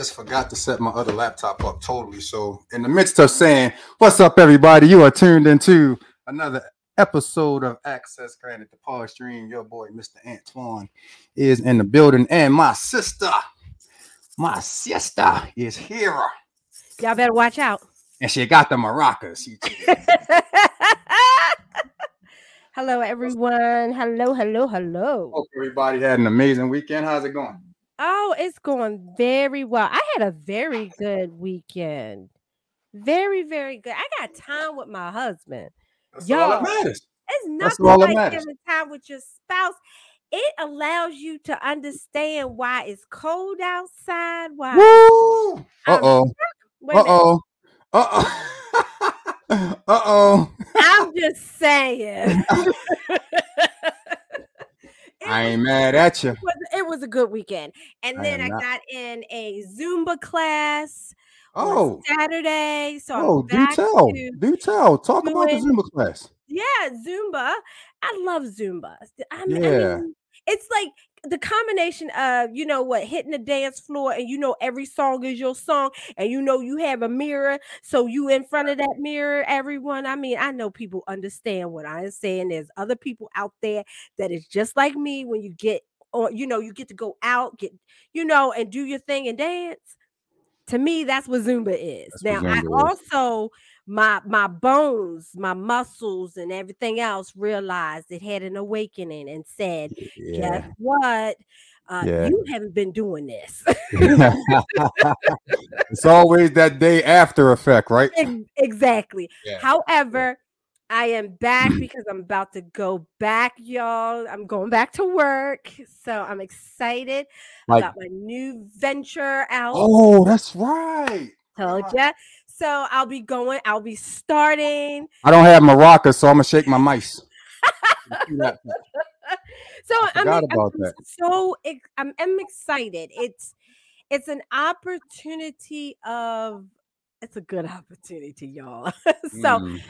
just forgot to set my other laptop up totally. So, in the midst of saying, What's up, everybody? You are tuned into another episode of Access Granted, the Pod Stream. Your boy, Mr. Antwon, is in the building, and my sister, my sister, is here. Y'all better watch out. And she got the maracas. Hello, everyone. Hello, hello, hello. Hope everybody had an amazing weekend. How's it going? Oh, it's going very well. I had a very good weekend. Very, very good. I got time with my husband. That's all that matters. It's nothing like having time with your spouse. It allows you to understand why it's cold outside. Why? Uh oh. Uh oh. Uh oh. Uh oh. I'm just saying. I ain't mad at you. it was, it was a good weekend. And I then I not- got in a Zumba class on Oh, Saturday. So oh, do tell. Do tell. Talk about the Zumba class. yeah, Zumba. I love Zumba. I mean, Yeah. I mean, it's like the combination of you know what hitting the dance floor and you know every song is your song and you know you have a mirror so you in front of that mirror everyone. I mean i know people understand what i'm saying. There's other people out there that is just like me when you get or you know you get to go out get you know and do your thing and dance. To me that's what zumba is. That's now i is. My my bones my muscles and everything else realized it had an awakening and said Yeah. guess what uh, Yeah. you haven't been doing this it's always that day after effect, right? Exactly Yeah. however i am back because i'm about to go back y'all i'm going back to work so i'm excited Like, about my new venture out oh, that's right. told right. So i'll be going i'll be starting I don't have maracas, so I'm gonna shake my mice. You see that? so I I'm, forgot I'm that. so I'm, I'm excited. It's it's an opportunity of it's a good opportunity, y'all. so Mm.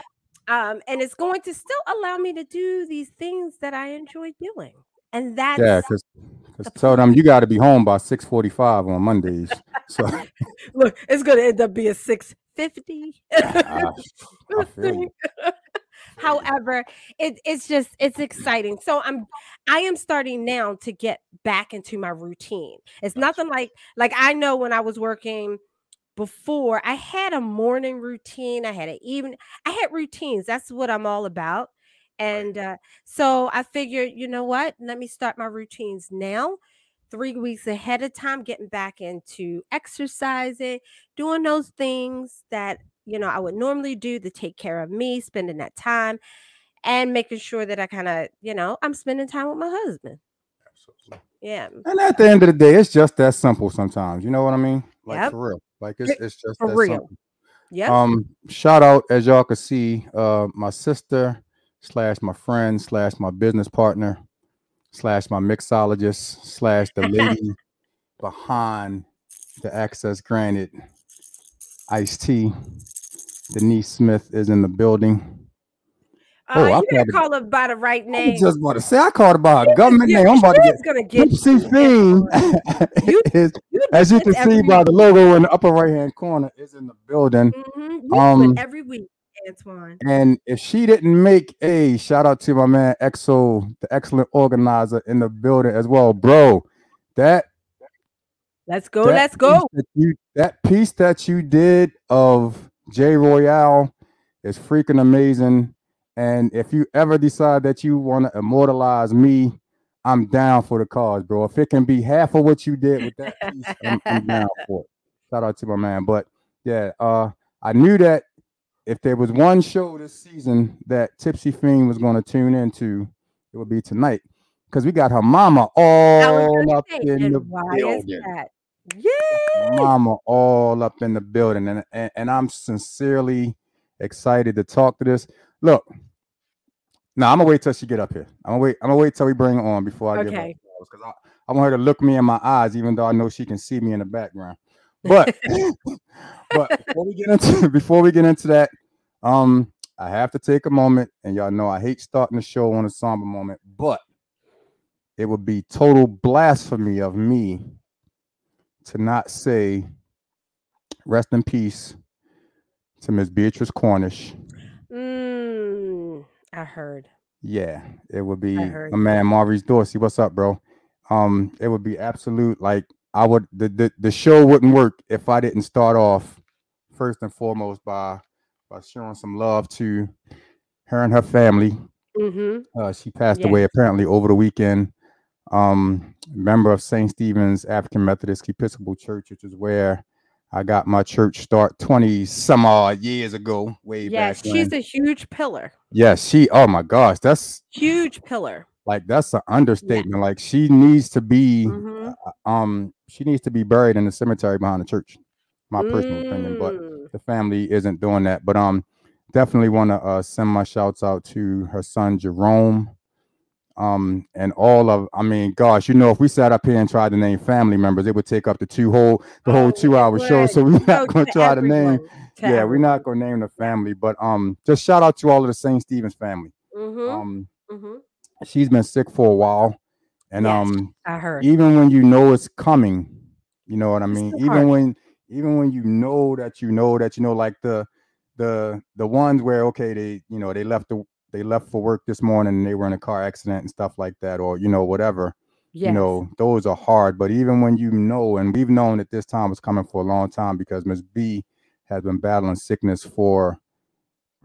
um, and it's going to still allow me to do these things that I enjoy doing, and that's yeah, because the tell them you got to be home by 6:45 on Mondays. So look, it's going to end up being six fifty. I, I. However, it, it's just it's exciting. So I'm I am starting now to get back into my routine. It's nothing like like I know when I was working before, I had a morning routine, I had an evening, I had routines. That's what I'm all about. And uh, so I figured, you know what? Let me start my routines now. Three weeks ahead of time, getting back into exercising, doing those things that you know I would normally do to take care of me, spending that time, and making sure that I kind of, you know, I'm spending time with my husband. Yeah, And at the end of the day, it's just that simple sometimes. You know what I mean? Like Yep. for real. Like it's it's just For that real. simple. yeah. Um, shout out as y'all can see, uh, my sister slash my friend slash my business partner slash my mixologist slash the lady behind the access granted iced tea. Denise Smith is in the building. Uh, oh, I you didn't call her by the right name. was just about to say I called her by a government name. I'm about to get gonna get Gypsy you. You- is, You as you can see every by the logo in the upper right hand corner, is in the building. Mhm, You Um, every week, Antwon. And if she didn't make a shout out to my man EXO, the excellent organizer in the building as well, bro. That Let's go. that let's go. that you- that piece that you did of J Royale is freaking amazing. And if you ever decide that you want to immortalize me, I'm down for the cause, bro. If it can be half of what you did with that piece, I'm, I'm down for it. Shout out to my man. But yeah. Uh, I knew that if there was one show this season that Tipsy Fiend was going to tune into, it would be tonight because we got her mama all up say, in the building. Yeah, mama all up in the building, and, and and I'm sincerely excited to talk to this. Look, now I'm gonna wait till she get up here. I'm gonna wait. I'm gonna wait till we bring her on before I okay. give her because I, I want her to look me in my eyes, even though I know she can see me in the background. But but before we get into before we get into that, um, I have to take a moment, and y'all know I hate starting the show on a somber moment, but it would be total blasphemy of me to not say rest in peace to Miss Beatrice Cornish. Mm, I heard. Yeah, it would be a man, Maurice Dorsey. What's up, bro? Um, it would be absolute like I would the, the the show wouldn't work if I didn't start off first and foremost by by showing some love to her and her family. Mm-hmm. Uh, she passed yes. away apparently over the weekend. Um, member of St. Stephen's African Methodist Episcopal Church, which is where I got my church start 20 some odd years ago, way yes, back. Yes, she's a huge pillar. Yes, she, oh my gosh, that's huge pillar. Like that's an understatement. Yeah. Like she needs to be mm-hmm. Uh, um she needs to be buried in the cemetery behind the church. My mm. personal opinion, but mm. The family isn't doing that. But um definitely want to uh, send my shouts out to her son Jerome um, and all of I mean, gosh, you know, if we sat up here and tried to name family members, it would take up the two whole the whole oh, two hour show. So we're not gonna to try to name. To yeah, we're not gonna name the family, but um, just shout out to all of the St. Stephen's family. Mm-hmm. Um, mm-hmm. she's been sick for a while, and yes, um, I heard even when you know it's coming, you know what I mean. Even when even when you know that you know that you know, like the the the ones where okay, they you know they left the they left for work this morning and they were in a car accident and stuff like that, or you know, whatever. Yes. You know, those are hard. But even when you know, and we've known that this time was coming for a long time because Miss B has been battling sickness for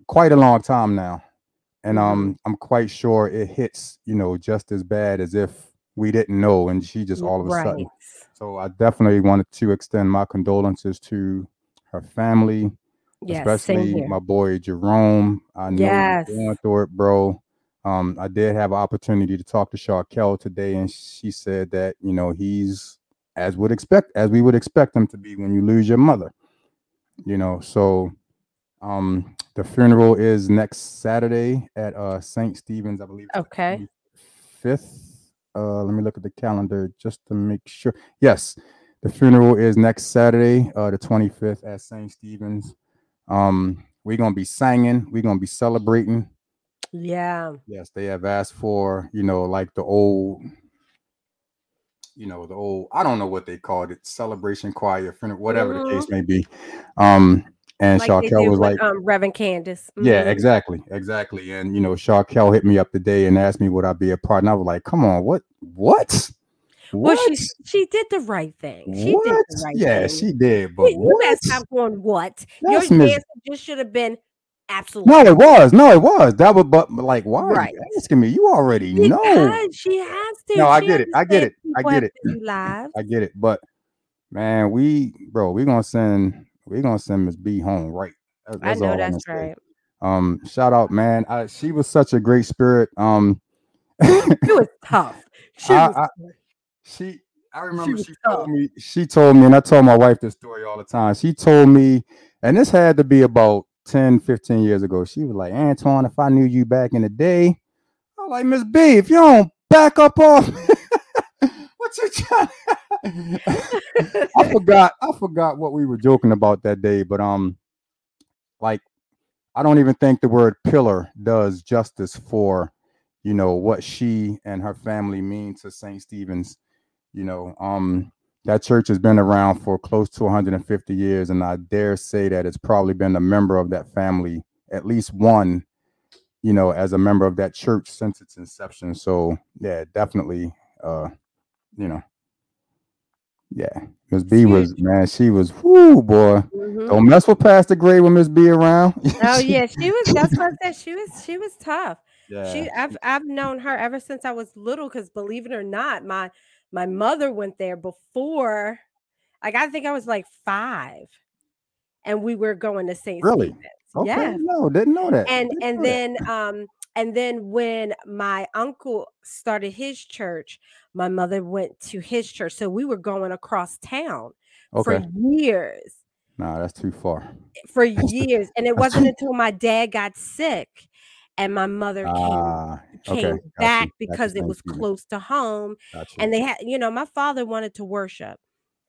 quite a long time now. And um, mm-hmm. I'm quite sure it hits, you know, just as bad as if we didn't know and she just all of a right. sudden. So I definitely wanted to extend my condolences to her family, yes, especially my boy Jerome. I know yes. going through it, bro. Um, I did have an opportunity to talk to Sharkel today, and she said that you know he's as would expect as we would expect him to be when you lose your mother. You know, so um the funeral is next Saturday at uh St. Stephen's, I believe. Okay. Fifth. Uh, let me look at the calendar just to make sure. Yes, the funeral is next Saturday, uh, the 25th at St. Stephen's. Um, we're gonna be singing, we're gonna be celebrating. Yeah. Yes, they have asked for, you know, like the old, you know, the old, I don't know what they called it, celebration choir, whatever mm-hmm. the case may be. Um, and like Sharkel was like, um, Reverend Candace. Mm-hmm. Yeah, exactly, exactly. And you know, Sharkel hit me up today and asked me would I be a part, and I was like, "Come on, what, what?" Well, she she did the right thing. She what? did the right yeah, thing. she did. But you better have going what? That's Your answer just should have been absolutely. No, it was. No, it was. That was but like why right. are you asking me? You already because know. She has to. No, I get it. I get it. I get it. I get it. But man, we bro, we gonna send we gonna send Miss B home right. That's, that's I know that's right. Um, shout out, man. I, she was such a great spirit. Um, it was tough. She I, was I, she I remember she, she told me she told me and I told my wife this story all the time. She told me and this had to be about 10 15 years ago. She was like, "Antwon, if I knew you back in the day, I was like, Miss B, if you don't back up off what you trying I forgot I forgot what we were joking about that day, but um like I don't even think the word pillar does justice for you know what she and her family mean to St. Stephen's you know, um, that church has been around for close to 150 years, and I dare say that it's probably been a member of that family, at least one, you know, as a member of that church since its inception. So yeah, definitely, uh, you know, yeah, Miss B was man, she was whoo boy. Mm-hmm. Don't mess with Pastor Gray when Miss B around. Oh yeah, she was. That's what I said. She was. She was tough. Yeah. She. I've I've known her ever since I was little. Because believe it or not, my my mother went there before like i think i was like five and we were going to St. Really? Stephen's. Okay, Yes. no, didn't know that. And Didn't and know that. then um and then when my uncle started his church, my mother went to his church. So we were going across town okay, for years. nah, that's too far. For years. And it wasn't until my dad got sick and my mother came Ah, okay, came back you, because it was close to home and they had you know my father wanted to worship.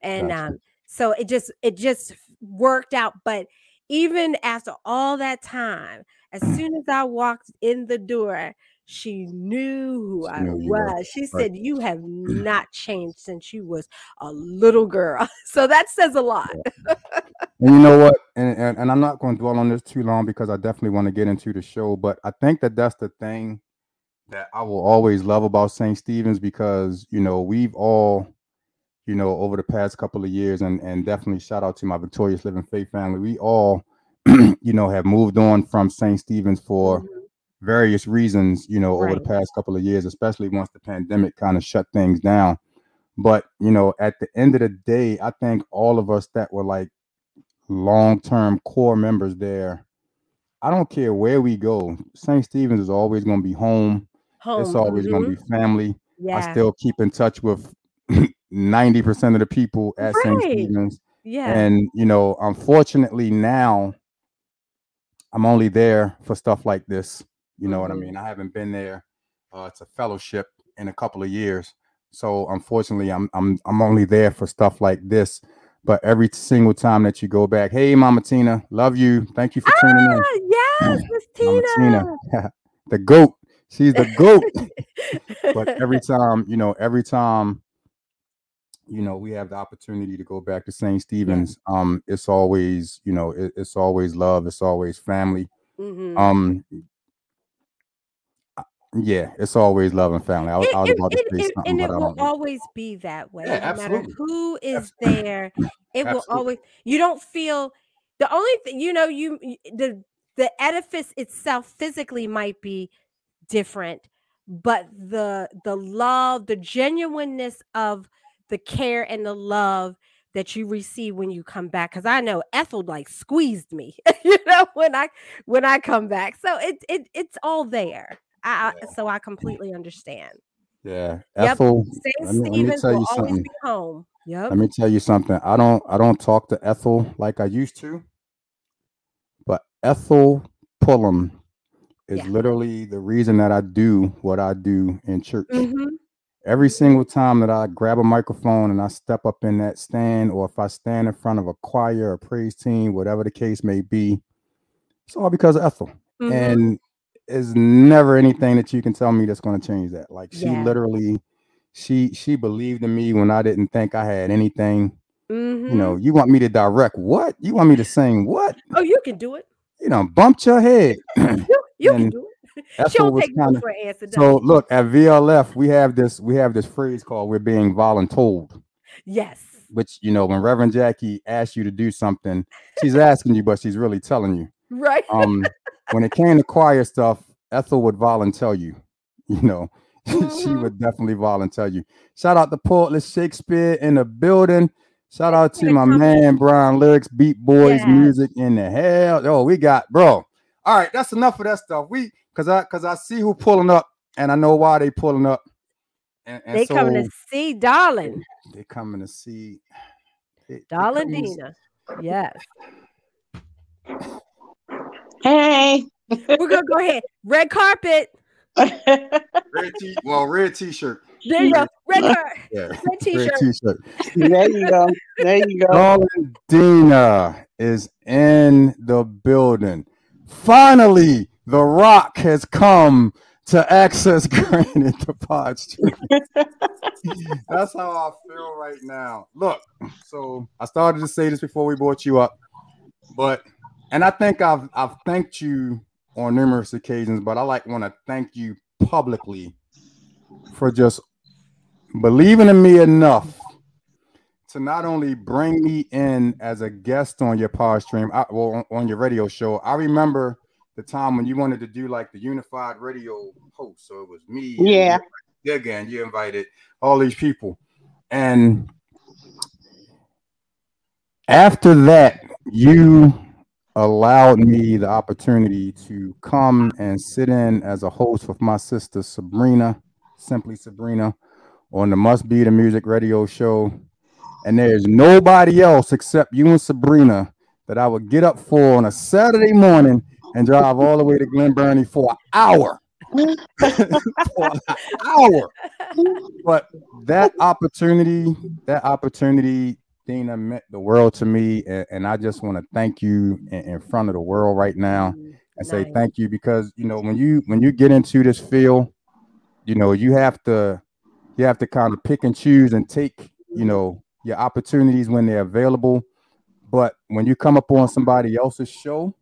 And um so it just it just worked out. But even after all that time as soon as i walked in the door she knew who She i knew was she right. said you have mm-hmm. not changed since you was a little girl so that says a lot And you know what? And, and and I'm not going to dwell on this too long because I definitely want to get into the show. But I think that that's the thing that I will always love about St. Stephen's because you know we've all, you know, over the past couple of years, and and definitely shout out to my Victorious Living Faith family. We all, you know, have moved on from St. Stephen's for Mhm. various reasons. You know, over the past couple of years, especially once the pandemic kind of shut things down. But you know, at the end of the day, I think all of us that were like long-term core members there. I don't care where we go. St. Stephen's is always going to be home. home It's always going mhm, to be family. yeah I still keep in touch with 90% of the people at St. Stephen's. yeah And, you know, unfortunately now I'm only there for stuff like this. You know what I Mhm. mean? I haven't been there. Uh, it's a fellowship in a couple of years. So unfortunately, I'm I'm I'm only there for stuff like this. But every single time that you go back, hey, Mama Tina, love you. Thank you for tuning in. ah, yes miss tina Tina, the goat. She's the goat. but every time, you know, every time, you know, we have the opportunity to go back to St. Stephen's, um, it's always, you know, it- it's always love, it's always family. Mhm. Um, yeah, it's always love and family. I, was- I was about to say it- something, and but it will know. always be that way. Yeah, no matter absolutely. who is Abs- there, it will always. You don't feel the only thing you know. You the the edifice itself physically might be different, but the the love, the genuineness of the care and the love that you receive when you come back. Because I know Ethel like squeezed me, you know, when I when I come back. So it it it's all there. I, Yeah. so I completely understand. Yeah, Yep. Ethel. St. Let me, let me tell you something. home. Yep. Let me tell you something. I don't I don't talk to Ethel like I used to, but Ethel Pullum is Yeah. literally the reason that I do what I do in church. Mhm. Every single time that I grab a microphone and I step up in that stand, or if I stand in front of a choir or praise team, whatever the case may be, it's all because of Ethel. Mhm. And there's never anything that you can tell me that's going to change that. Like she Yeah. literally, she she believed in me when I didn't think I had anything. Mhm. You know, you want me to direct what? You want me to sing what? Oh, you can do it. You know, bumped your head. You, you can do it. she Ethel don't take no kind of for an answer. so. she? Look at VLF, we have this we have this phrase called "we're being voluntold," yes. which you know when Reverend Jackie asks you to do something, she's asking you, but she's really telling you. Right. Um, when it came to choir stuff, Ethel would volunteer you. You know, she Mhm. would definitely volunteer you. Shout out to Portland Shakespeare in the building. Shout out to my man Brian Lyrics, Beat Boys Yes. Music in the hell. Oh, we got bro. All right, that's enough of that stuff. We cause I cause I see who pulling up and I know why they pulling up. And, and they so coming to see darling, they coming to see they- they darling coming Dena. Yes. Hey. We're gonna go ahead. Red carpet. Red t- well, red t-shirt. There you go. Red carpet. Yeah, Red red t-shirt. t-shirt. there you go. There you go. Darling Dena is in the building. Finally, The Rock has come to access granted the pod stream. That's how I feel right now. Look, so I started to say this before we brought you up, but and I think I've I've thanked you on numerous occasions, but I like want to thank you publicly for just believing in me enough to not only bring me in as a guest on your pod stream, I, well, on, your radio show. I remember the time when you wanted to do like the unified radio host. So it was me, Yeah. again, you invited all these people, and after that, you allowed me the opportunity to come and sit in as a host with my sister Sabrina, simply Sabrina, on the Must Be the Music Radio Show. And there's nobody else except you and Sabrina that I would get up for on a Saturday morning and drive all the way to Glen Burnie for an hour. for an hour. But that opportunity, that opportunity, Dena meant the world to me. And, and I just want to thank you in, in, front of the world right now and nice. say thank you because you know when you when you get into this field, you know, you have to you have to kind of pick and choose and take, you know, your opportunities when they're available. But when you come up on somebody else's show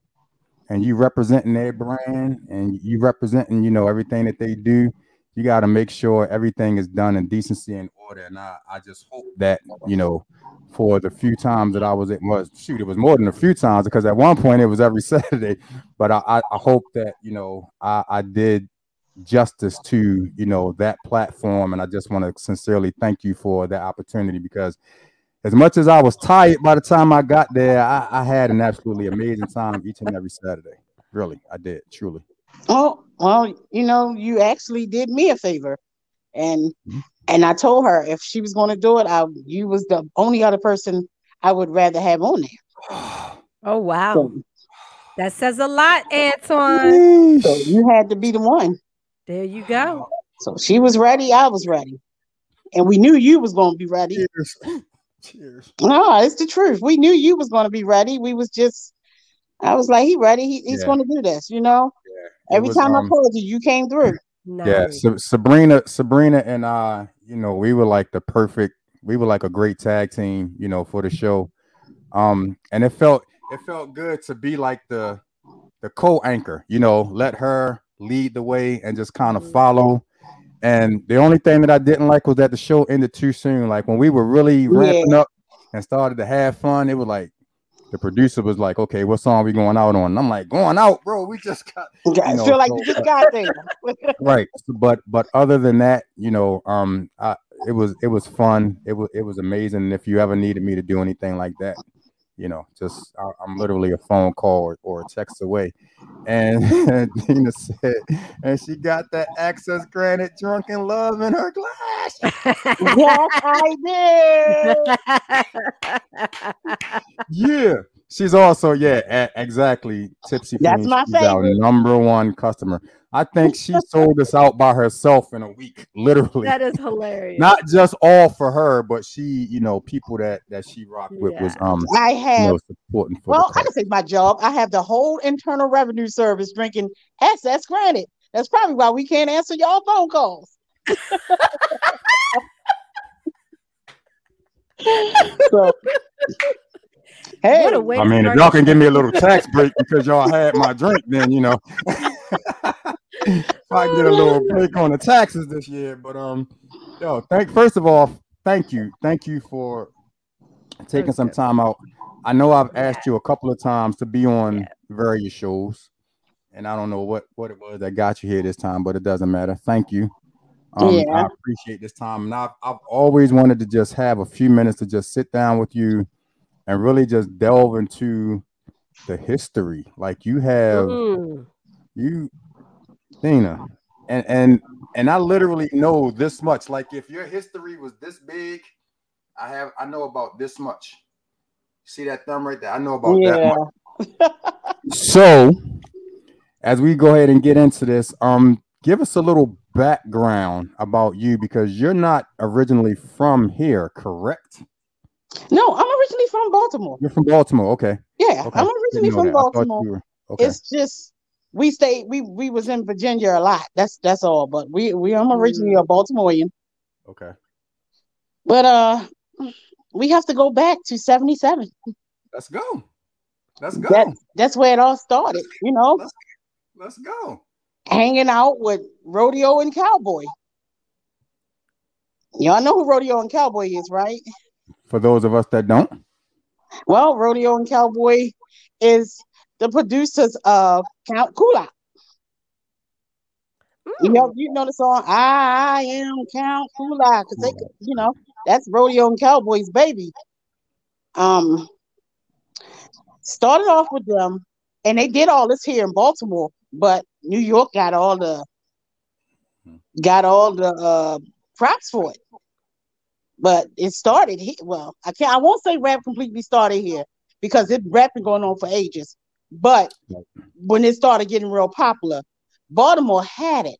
and you representing their brand and you representing, you know, everything that they do, you got to make sure everything is done in decency and order. And I, I just hope that, you know, for the few times that I was at, was shoot, it was more than a few times because at one point it was every Saturday. But I, I, I hope that, you know, I, I did justice to you know that platform. And i just want to sincerely thank you for that opportunity because as much as i was tired by the time i got there i, I had an absolutely amazing time each and every saturday. Really i did truly. Oh well you know you actually did me a favor. And mm-hmm. and i told her if she was going to do it i you was the only other person i would rather have on there. Oh wow. So, that says a lot antwon. So you had to be the one there you go. So she was ready, I was ready. And we knew you was going to be ready. Cheers. Cheers. No, it's the truth. We knew you was going to be ready. We was just I was like, he ready. He, he's yeah. going to do this, you know? Yeah. Every was, time um, I called you, you came through. Nice. Yeah, so Sabrina, Sabrina and I, you know, we were like the perfect, we were like a great tag team, you know, for the show. Um, and it felt it felt good to be like the the co-anchor, you know, let her lead the way and just kind of mm-hmm. follow. And the only thing that I didn't like was that the show ended too soon. Like when we were really ramping yeah. up and started to have fun, it was like the producer was like, "Okay, what song we going out on?" And I'm like, "Going out, bro. We just got." You know, I feel like so, you just got there. right, but but other than that, you know, um, I, it was it was fun. It was it was amazing. And if you ever needed me to do anything like that, you know, just I, am literally a phone call or, or a text away. And Dena said, and she got that access granted drunken love in her glass. yes, I did. yeah. She's also, yeah, a- exactly. Tipsy. That's my favorite. Our number one customer. I think she sold us out by herself in a week, literally. That is hilarious. Not just all for her, but she, you know, people that that she rocked with yeah. was um I have you know, supporting for Well, I can say my job. I have the whole internal revenue service drinking access granted. That's probably why we can't answer y'all phone calls. so Hey, I mean, if y'all can give me a little tax break because y'all had my drink, then you know. if I get a little break on the taxes this year. But um, yo, thank first of all, thank you, thank you for taking some time out. I know I've asked you a couple of times to be on various shows, and I don't know what what it was that got you here this time, but it doesn't matter. Thank you. Um, yeah. I appreciate this time, and I've I've always wanted to just have a few minutes to just sit down with you and really just delve into the history. Like you have mm. you Dena. And and and I literally know this much. Like if your history was this big, I have I know about this much. See that thumb right there? I know about yeah. that much. so as we go ahead and get into this, um, give us a little background about you because you're not originally from here, correct? No, I'm originally from Baltimore. You're from Baltimore, okay. Yeah, okay. I'm originally from that. Baltimore. Were, okay. It's just we stayed we we was in Virginia a lot. That's that's all. But we we I'm originally a mm. Baltimorean. Okay. But uh we have to go back to 77. Let's go. Let's go. That, that's where it all started, you know. Let's, let's go. Hanging out with Rodeo and Cowboy. Y'all know who Rodeo and Cowboy is, right? For those of us that don't. Well, Rodeo and Cowboy is the producers of Count Kula. You know, you know the song "I Am Count Kula" because they, you know, that's Rodeo and Cowboys, baby. Um, started off with them, and they did all this here in Baltimore, but New York got all the got all the uh, props for it. But it started here. Well, I can't. I won't say rap completely started here because it rap been going on for ages. But when it started getting real popular, Baltimore had it,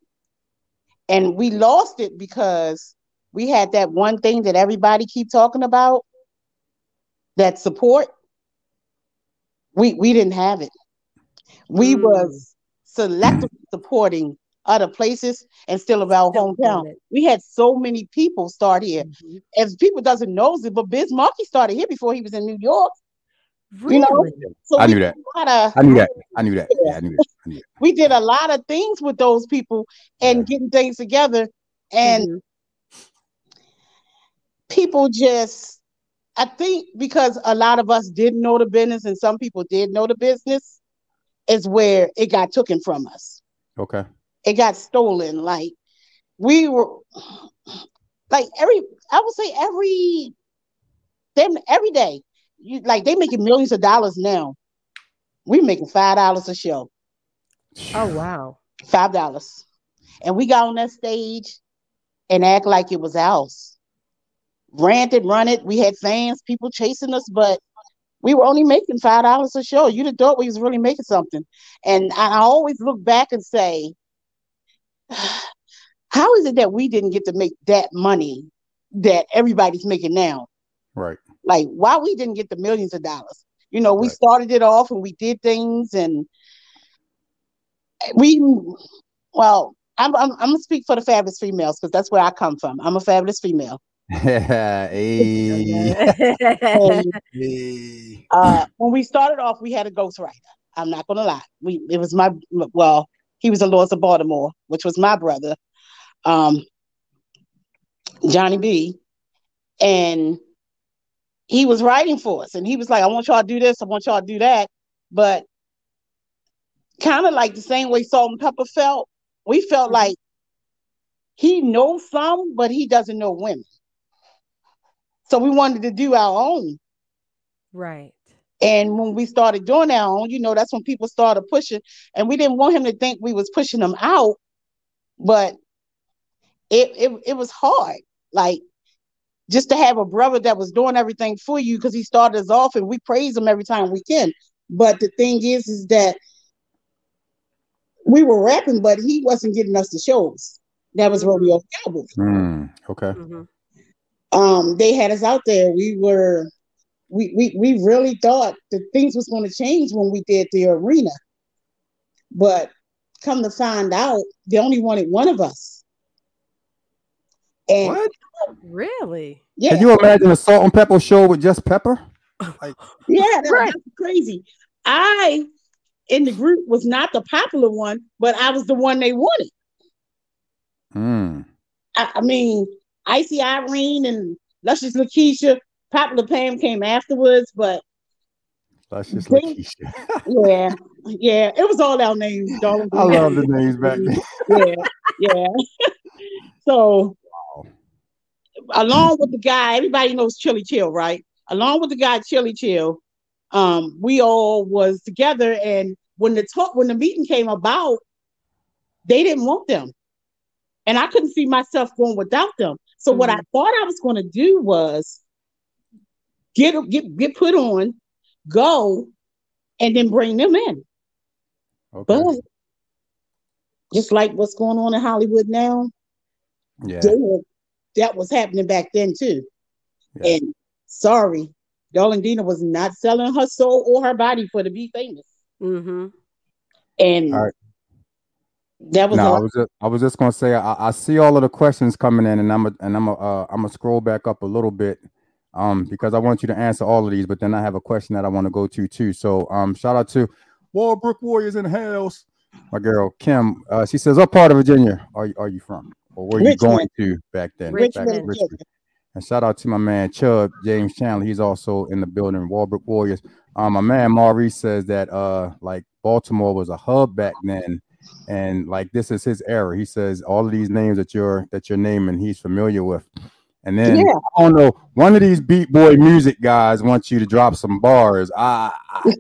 and we lost it because we had that one thing that everybody keep talking about, that support. We we didn't have it. We mm. was selectively supporting other places and still about still hometown. We had so many people start here. Mm-hmm. As people doesn't know it, but Biz Markie started here before he was in New York. Really? You know, so I knew that. Of, I knew that. I knew that. Yeah, I knew that. I knew that. we did a lot of things with those people and yeah. getting things together, and mm-hmm. people just. I think because a lot of us didn't know the business and some people did know the business, is where it got taken from us. Okay it got stolen. Like we were like every I would say every them every day. You like they making millions of dollars now. We making five dollars a show. Oh wow. Five dollars. And we got on that stage and act like it was ours. Ranted, run it. We had fans, people chasing us, but we were only making five dollars a show. You'd have thought we was really making something. And I always look back and say, how is it that we didn't get to make that money that everybody's making now? Right. Like why we didn't get the millions of dollars. You know, we right. started it off and we did things and we well, I'm I'm, I'm gonna speak for the fabulous females because that's where I come from. I'm a fabulous female. hey. hey. Uh, when we started off, we had a ghostwriter. I'm not gonna lie. We it was my well, he was the Lords of Baltimore, which was my brother, um, Johnny B. And he was writing for us. And he was like, I want y'all to do this, I want y'all to do that. But kind of like the same way Salt-N-Pepa felt, we felt mm-hmm. like he knows some, but he doesn't know women. So we wanted to do our own. Right. And when we started doing our own, you know, that's when people started pushing. And we didn't want him to think we was pushing him out, but it it, it was hard. Like just to have a brother that was doing everything for you because he started us off and we praise him every time we can. But the thing is, is that we were rapping, but he wasn't getting us the shows. That was Rodeo Cowboy. Mm, okay. Mm-hmm. Um, they had us out there. We were we, we, we really thought that things was going to change when we did the arena. But come to find out, they only wanted one of us. And what? Really? Yeah. Can you imagine a salt and pepper show with just pepper? Like, yeah, that, right. crazy. I in the group was not the popular one, but I was the one they wanted. Mm. I, I mean, Icy Irene and Luscious Lakeisha Popular Pam came afterwards, but that's just they, yeah, yeah. It was all our names, darling. I love the names back then. yeah, yeah. so wow. along with the guy, everybody knows Chili Chill, right? Along with the guy Chili Chill, um, we all was together and when the talk when the meeting came about, they didn't want them. And I couldn't see myself going without them. So mm-hmm. what I mm-hmm. thought I was going to do was get get get put on, go, and then bring them in. Okay. But just like what's going on in Hollywood now, yeah, were, that was happening back then too. Yeah. And sorry, Darling Dena was not selling her soul or her body for to be famous. Mm-hmm. And that was. No, I was just I was just gonna say I, I see all of the questions coming in, and I'm a, and I'm a, uh, I'm gonna scroll back up a little bit um, because I want you to answer all of these, but then I have a question that I want to go to too. So, um, shout out to Walbrook Warriors in the house. My girl Kim, uh, she says, "What part of Virginia are you, are you from, or were you going to back then?" Richmond. Back Richmond. And shout out to my man Chubb James Chandler. He's also in the building. Walbrook Warriors. Um, my man Maurice says that uh, like Baltimore was a hub back then, and like this is his era. He says all of these names that you're that you're naming, he's familiar with. And then yeah. I don't know, one of these beat boy music guys wants you to drop some bars. I, I,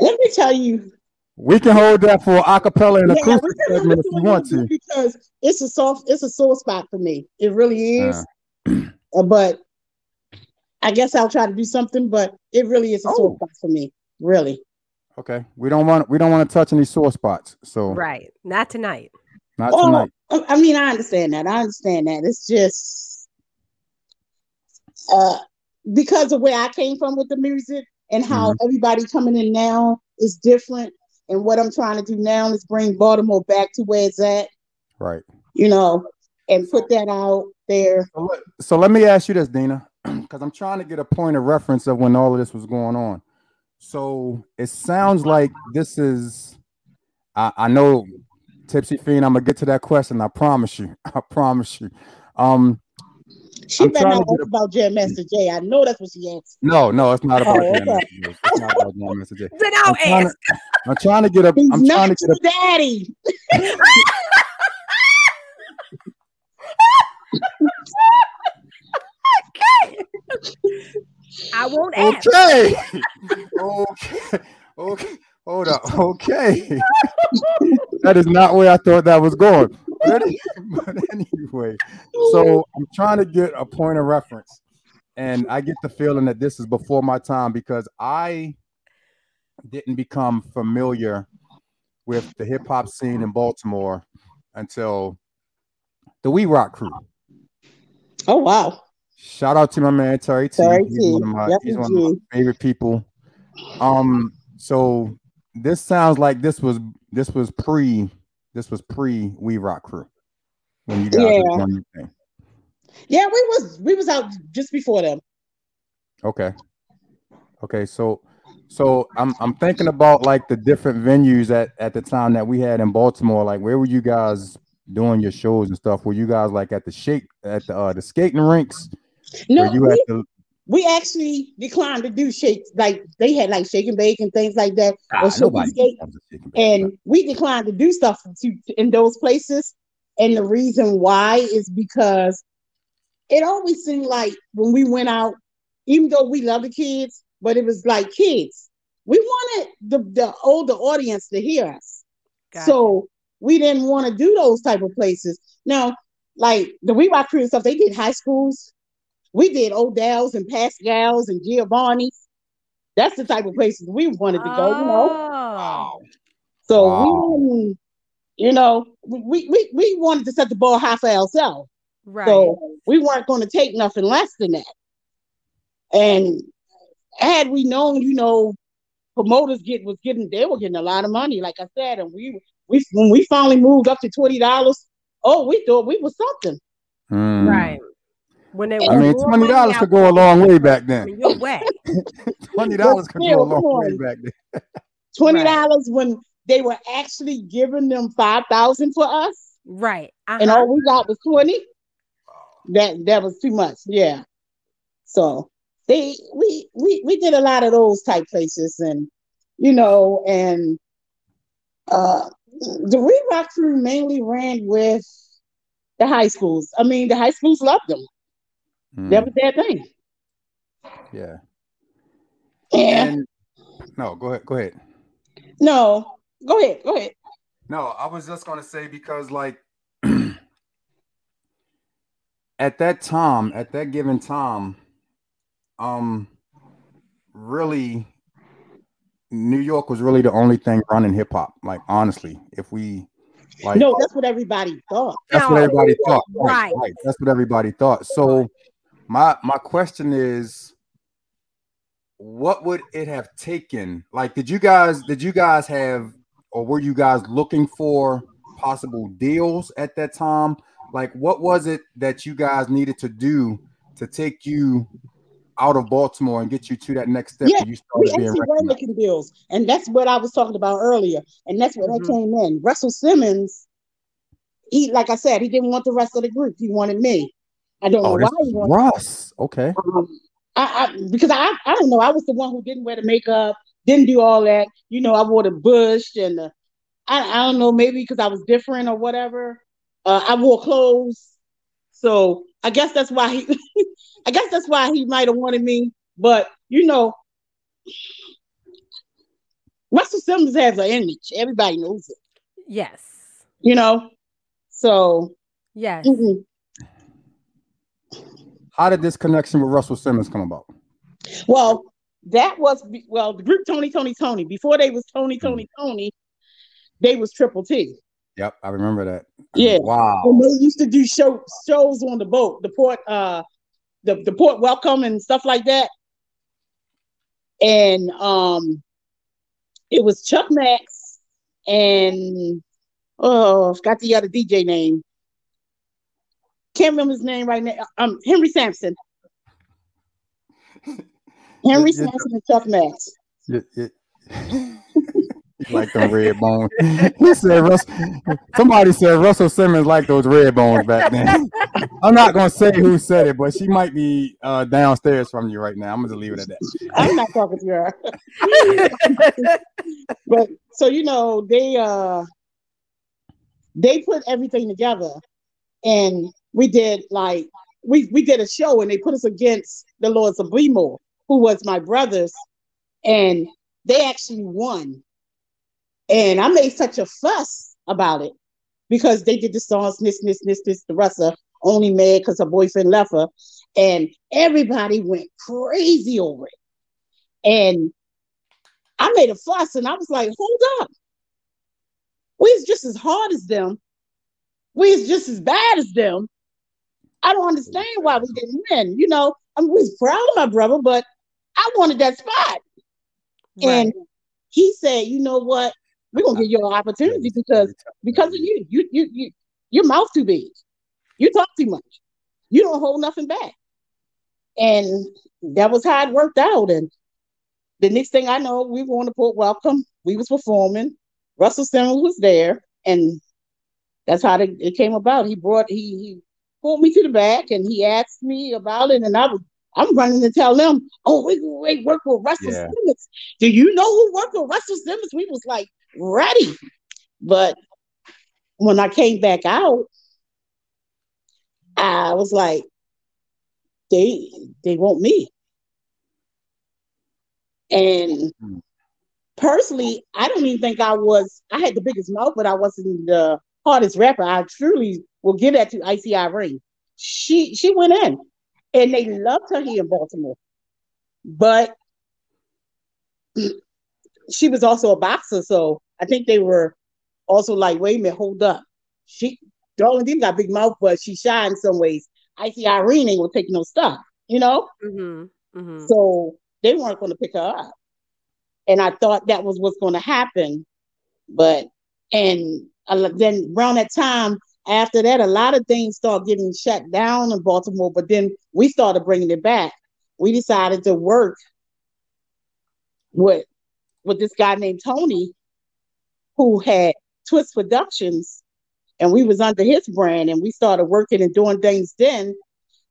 let me tell you. We can hold that for acapella and yeah, acoustic segment if you want to. Because it's a soft, it's a sore spot for me. It really is. Uh. but I guess I'll try to do something, but it really is a oh. sore spot for me. Really. Okay. We don't want we don't want to touch any sore spots. So right. Not tonight. Not oh, tonight. I mean, I understand that. I understand that. It's just uh because of where I came from with the music and how mm-hmm. everybody coming in now is different. And what I'm trying to do now is bring Baltimore back to where it's at. Right. You know, and put that out there. So let, so let me ask you this, Dena, because I'm trying to get a point of reference of when all of this was going on. So it sounds like this is, I, I know Tipsy Fiend, I'm gonna get to that question. I promise you. I promise you. Um, she better not ask a... about Jam Master Jay. I know that's what she asked. No, no, it's not about oh, Jam Master Jay. It's not about Jam Master Jay. Then I'll I'm ask. To, I'm trying to get a. He's I'm trying to get a daddy. okay. I won't ask. Okay. okay. Okay. Hold up. Okay. that is not where I thought that was going. But anyway, so I'm trying to get a point of reference. And I get the feeling that this is before my time because I didn't become familiar with the hip hop scene in Baltimore until the We Rock crew. Oh wow. Shout out to my man Terry T. Terry he's T. one of my yep, he's one of my favorite people. Um, so this sounds like this was this was pre this was pre We Rock Crew when you guys yeah. Yeah, we was we was out just before them. Okay. Okay, so so I'm I'm thinking about like the different venues at at the time that we had in Baltimore. Like, where were you guys doing your shows and stuff? Were you guys like at the shake at the uh, the skating rinks? No, you we, at the we actually declined to do shakes like they had like shake and bake and things like that. Ah, or skate, and we declined to do stuff to, in those places. And the reason why is because it always seemed like when we went out even though we love the kids but it was like kids. We wanted the, the older audience to hear us. Got so it. we didn't want to do those type of places. Now like the We Rock crew and stuff they did high schools we did Odell's and Pascal's and Giovanni's. That's the type of places we wanted to go, you know. Oh. So wow. we you know, we, we we wanted to set the ball high for ourselves. Right. So we weren't going to take nothing less than that. And had we known, you know, promoters get was getting they were getting a lot of money, like I said, and we we when we finally moved up to twenty dollars, oh, we thought we was something. Mm. Right. When they I mean, twenty dollars could go a long way back then. You're wet. twenty dollars could go a long way back then. Twenty dollars right. when they were actually giving them five thousand for us. Right. Uh-huh. And all we got was twenty. That that was too much. Yeah. So they we we we did a lot of those type places and you know and uh the We Rock crew mainly ran with the high schools. I mean, the high schools loved them. Mm. That was their thing. Yeah. And, no, go ahead. Go ahead. No, go ahead. Go ahead. No, I was just gonna say because like at that time, at that given time, um really New York was really the only thing running hip hop. Like honestly, if we like No, that's what everybody thought. That's no, what everybody thought. Right, right. right. That's what everybody thought. So my my question is what would it have taken? Like, did you guys did you guys have or were you guys looking for possible deals at that time? Like, what was it that you guys needed to do to take you out of Baltimore and get you to that next step? Yeah, we actually were making deals, and that's what I was talking about earlier, and that's what mm-hmm. I came in. Russell Simmons, he like I said, he didn't want the rest of the group; he wanted me. I don't oh, know why. Ross. Okay. Um, I, I, because I I don't know. I was the one who didn't wear the makeup, didn't do all that. You know, I wore the bush and the, I I don't know maybe because I was different or whatever. Uh, I wore clothes, So I guess that's why he I guess that's why he might have wanted me. But you know, Russell Simmons has an image. Everybody knows it. Yes. You know, so yes. Mm-hmm. How did this connection with Russell Simmons come about? Well, that was well the group Tony Tony Tony. Before they was Tony Tony mm. Tony, they was Triple T. Yep, I remember that. Yeah. Wow. And they used to do show, shows on the boat, the port, uh, the, the port welcome and stuff like that. And um, it was Chuck Max and oh, I forgot the other DJ name. Can't remember his name right now. Um, Henry Sampson. Henry Sampson and Chuck Max. like them red bones. he said Russell, somebody said Russell Simmons like those red bones back then. I'm not gonna say who said it, but she might be uh, downstairs from you right now. I'm gonna leave it at that. I'm not talking to her. but so you know, they uh they put everything together and we did like we we did a show and they put us against the Lords of Bremo, who was my brothers, and they actually won and I made such a fuss about it because they did the song Sniss, Sniss, Sniss, Sniss, the Russa, only mad because her boyfriend left her. And everybody went crazy over it. And I made a fuss and I was like, hold up. We's just as hard as them. We's just as bad as them. I don't understand why we didn't win. You know, I mean, we was proud of my brother, but I wanted that spot. Right. And he said, you know what? We're gonna give you an opportunity because because of you. You you you your mouth too big. You talk too much. You don't hold nothing back. And that was how it worked out. And the next thing I know, we were on the port welcome. We was performing. Russell Simmons was there, and that's how it came about. He brought he he pulled me to the back and he asked me about it, and I was I'm running to tell them, oh, we, we work with Russell yeah. Simmons. Do you know who worked with Russell Simmons? We was like, ready. But when I came back out, I was like, they they want me. And hmm. personally, I don't even think I was, I had the biggest mouth, but I wasn't the hardest rapper. I truly will give that to Icy Irene. She she went in and they loved her here in Baltimore. But she was also a boxer, so I think they were also like, wait a minute, hold up. She Darling Dena got big mouth, but she shy in some ways. Icy Irene ain't gonna take no stuff, you know? Mm-hmm, mm-hmm. So they weren't gonna pick her up. And I thought that was what's gonna happen. But and uh, then around that time, after that, a lot of things start getting shut down in Baltimore, but then we started bringing it back. We decided to work with with this guy named Tony who had Twist Productions, and we was under his brand, and we started working and doing things then,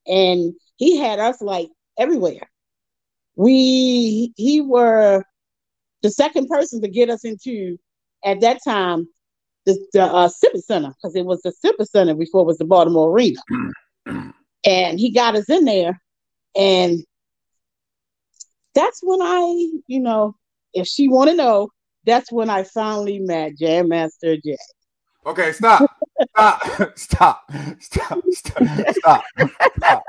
and he had us like everywhere. We he were the second person to get us into at that time the, the uh, Civic Center because it was the Civic Center before it was the Baltimore Arena, and he got us in there, and that's when I, you know, if she want to know, that's when I finally met Jam Master Jay. Okay, stop. stop. stop. Stop. Stop. Stop. Stop.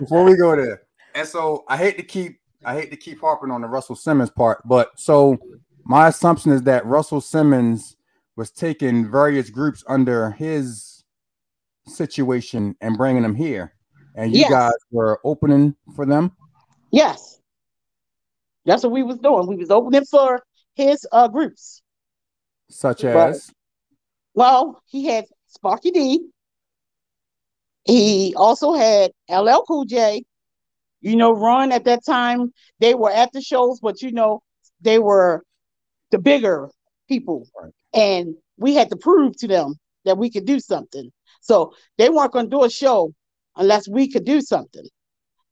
Before we go there. And so I hate to keep I hate to keep harping on the Russell Simmons part, but so my assumption is that Russell Simmons was taking various groups under his situation and bringing them here, and you yes. guys were opening for them. Yes, that's what we was doing. We was opening for his uh, groups. Such as? well, he had Sparky D. He also had LL Cool J. You know, Run at that time, they were at the shows, but you know, they were the bigger people. Right. And we had to prove to them that we could do something. So they weren't going to do a show unless we could do something.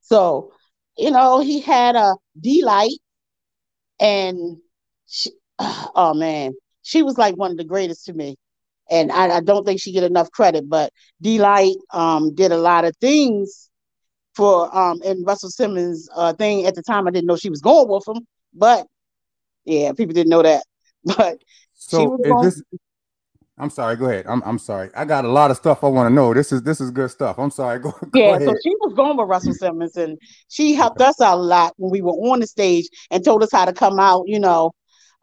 So, you know, he had a D light and she, oh man, she was like one of the greatest to me. and I, I don't think she get enough credit. But Deee-Lite um, did a lot of things for um and Russell Simmons uh, thing at the time. I didn't know she was going with him, but yeah, people didn't know that. But so is going- this I'm sorry. Go ahead. I'm I'm sorry. I got a lot of stuff I want to know. This is this is good stuff. I'm sorry. Go, go yeah. Ahead. So she was going with Russell Simmons, and she helped us out a lot when we were on the stage and told us how to come out. You know,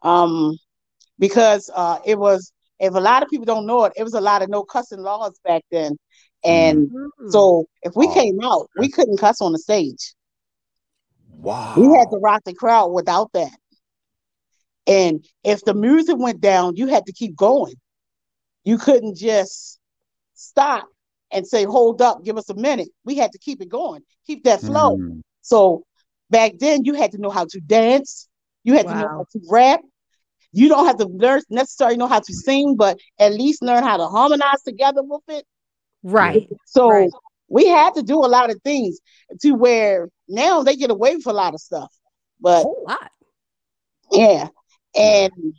um, because uh, it was if a lot of people don't know it, it was a lot of no cussing laws back then, and mm-hmm. so if we oh. came out, we couldn't cuss on the stage. Wow. We had to rock the crowd without that. And if the music went down, you had to keep going you couldn't just stop and say, hold up, give us a minute. We had to keep it going, keep that flow. Mm. So back then, you had to know how to dance, you had wow. to know how to rap. You don't have to learn necessarily know how to sing, but at least learn how to harmonize together with it. Right. So right. we had to do a lot of things to where now they get away with a lot of stuff. But a lot. Yeah. And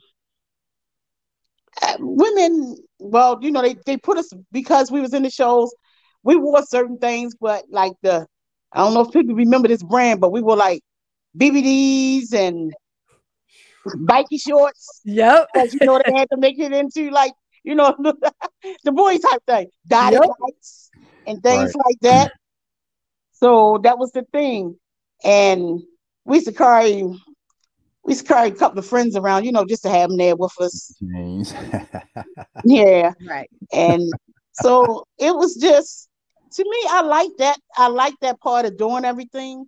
uh, women well, you know, they, they put us because we was in the shows, we wore certain things, but like the I don't know if people remember this brand, but we were like BBDs and bikie shorts. Yep. Because you know they had to make it into like, you know, the boy type thing. Dotted yep. lights and things right. like that. So that was the thing. And we used to carry we used to a couple of friends around, you know, just to have them there with us. yeah. Right. And so it was just to me, I like that. I like that part of doing everything.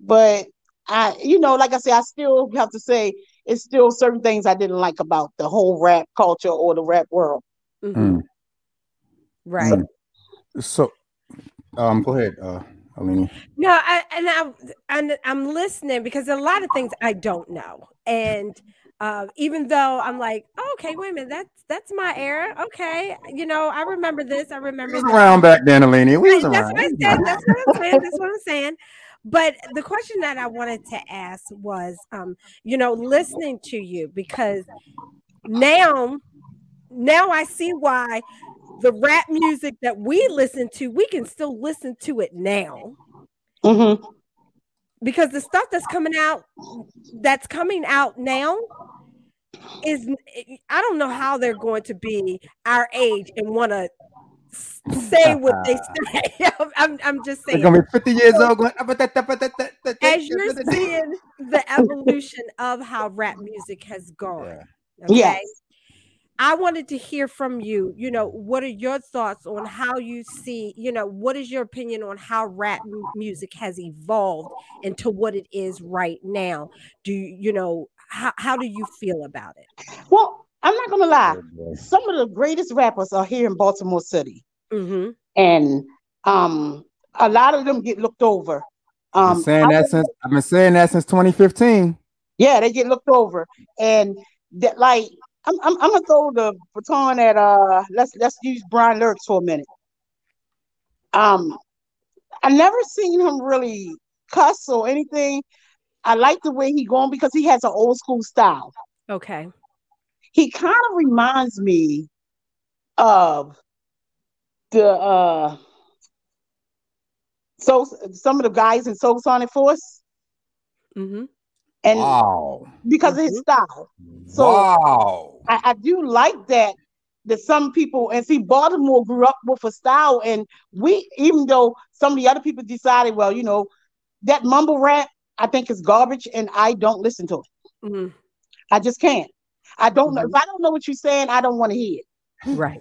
But I, you know, like I say, I still have to say it's still certain things I didn't like about the whole rap culture or the rap world. Mm-hmm. Mm. Right. So, so um, go ahead. Uh, no, I, and I and I'm listening because a lot of things I don't know, and uh, even though I'm like, oh, okay, wait a minute, that's that's my era. Okay, you know, I remember this. I remember we was around back then, Alini. We was that's around. What I said, that's what I'm saying. That's what I'm saying. But the question that I wanted to ask was, um, you know, listening to you because now, now I see why the rap music that we listen to, we can still listen to it now. Mm-hmm. Because the stuff that's coming out, that's coming out now, is I don't know how they're going to be our age and want to say what they say. I'm, I'm just saying. They're gonna be 50 years old. Going, as you're seeing the evolution of how rap music has gone. Okay? Yes. I wanted to hear from you. You know, what are your thoughts on how you see, you know, what is your opinion on how rap music has evolved into what it is right now? Do you, you know, how, how do you feel about it? Well, I'm not going to lie. Some of the greatest rappers are here in Baltimore City. Mm-hmm. And um, a lot of them get looked over. Um, I've been saying that since I've been saying that since 2015. Yeah, they get looked over, and that like I'm, I'm, I'm gonna throw the baton at uh let's let's use Brian Lyrics for a minute. Um I never seen him really cuss or anything. I like the way he going because he has an old school style. Okay. He kind of reminds me of the uh so some of the guys in Soul Sonic Force. Mm-hmm and wow. because of his mm-hmm. style. So wow. I, I do like that that some people and see Baltimore grew up with a style, and we even though some of the other people decided, well, you know, that mumble rap I think is garbage, and I don't listen to it. Mm-hmm. I just can't. I don't mm-hmm. know if I don't know what you're saying. I don't want to hear it. Right.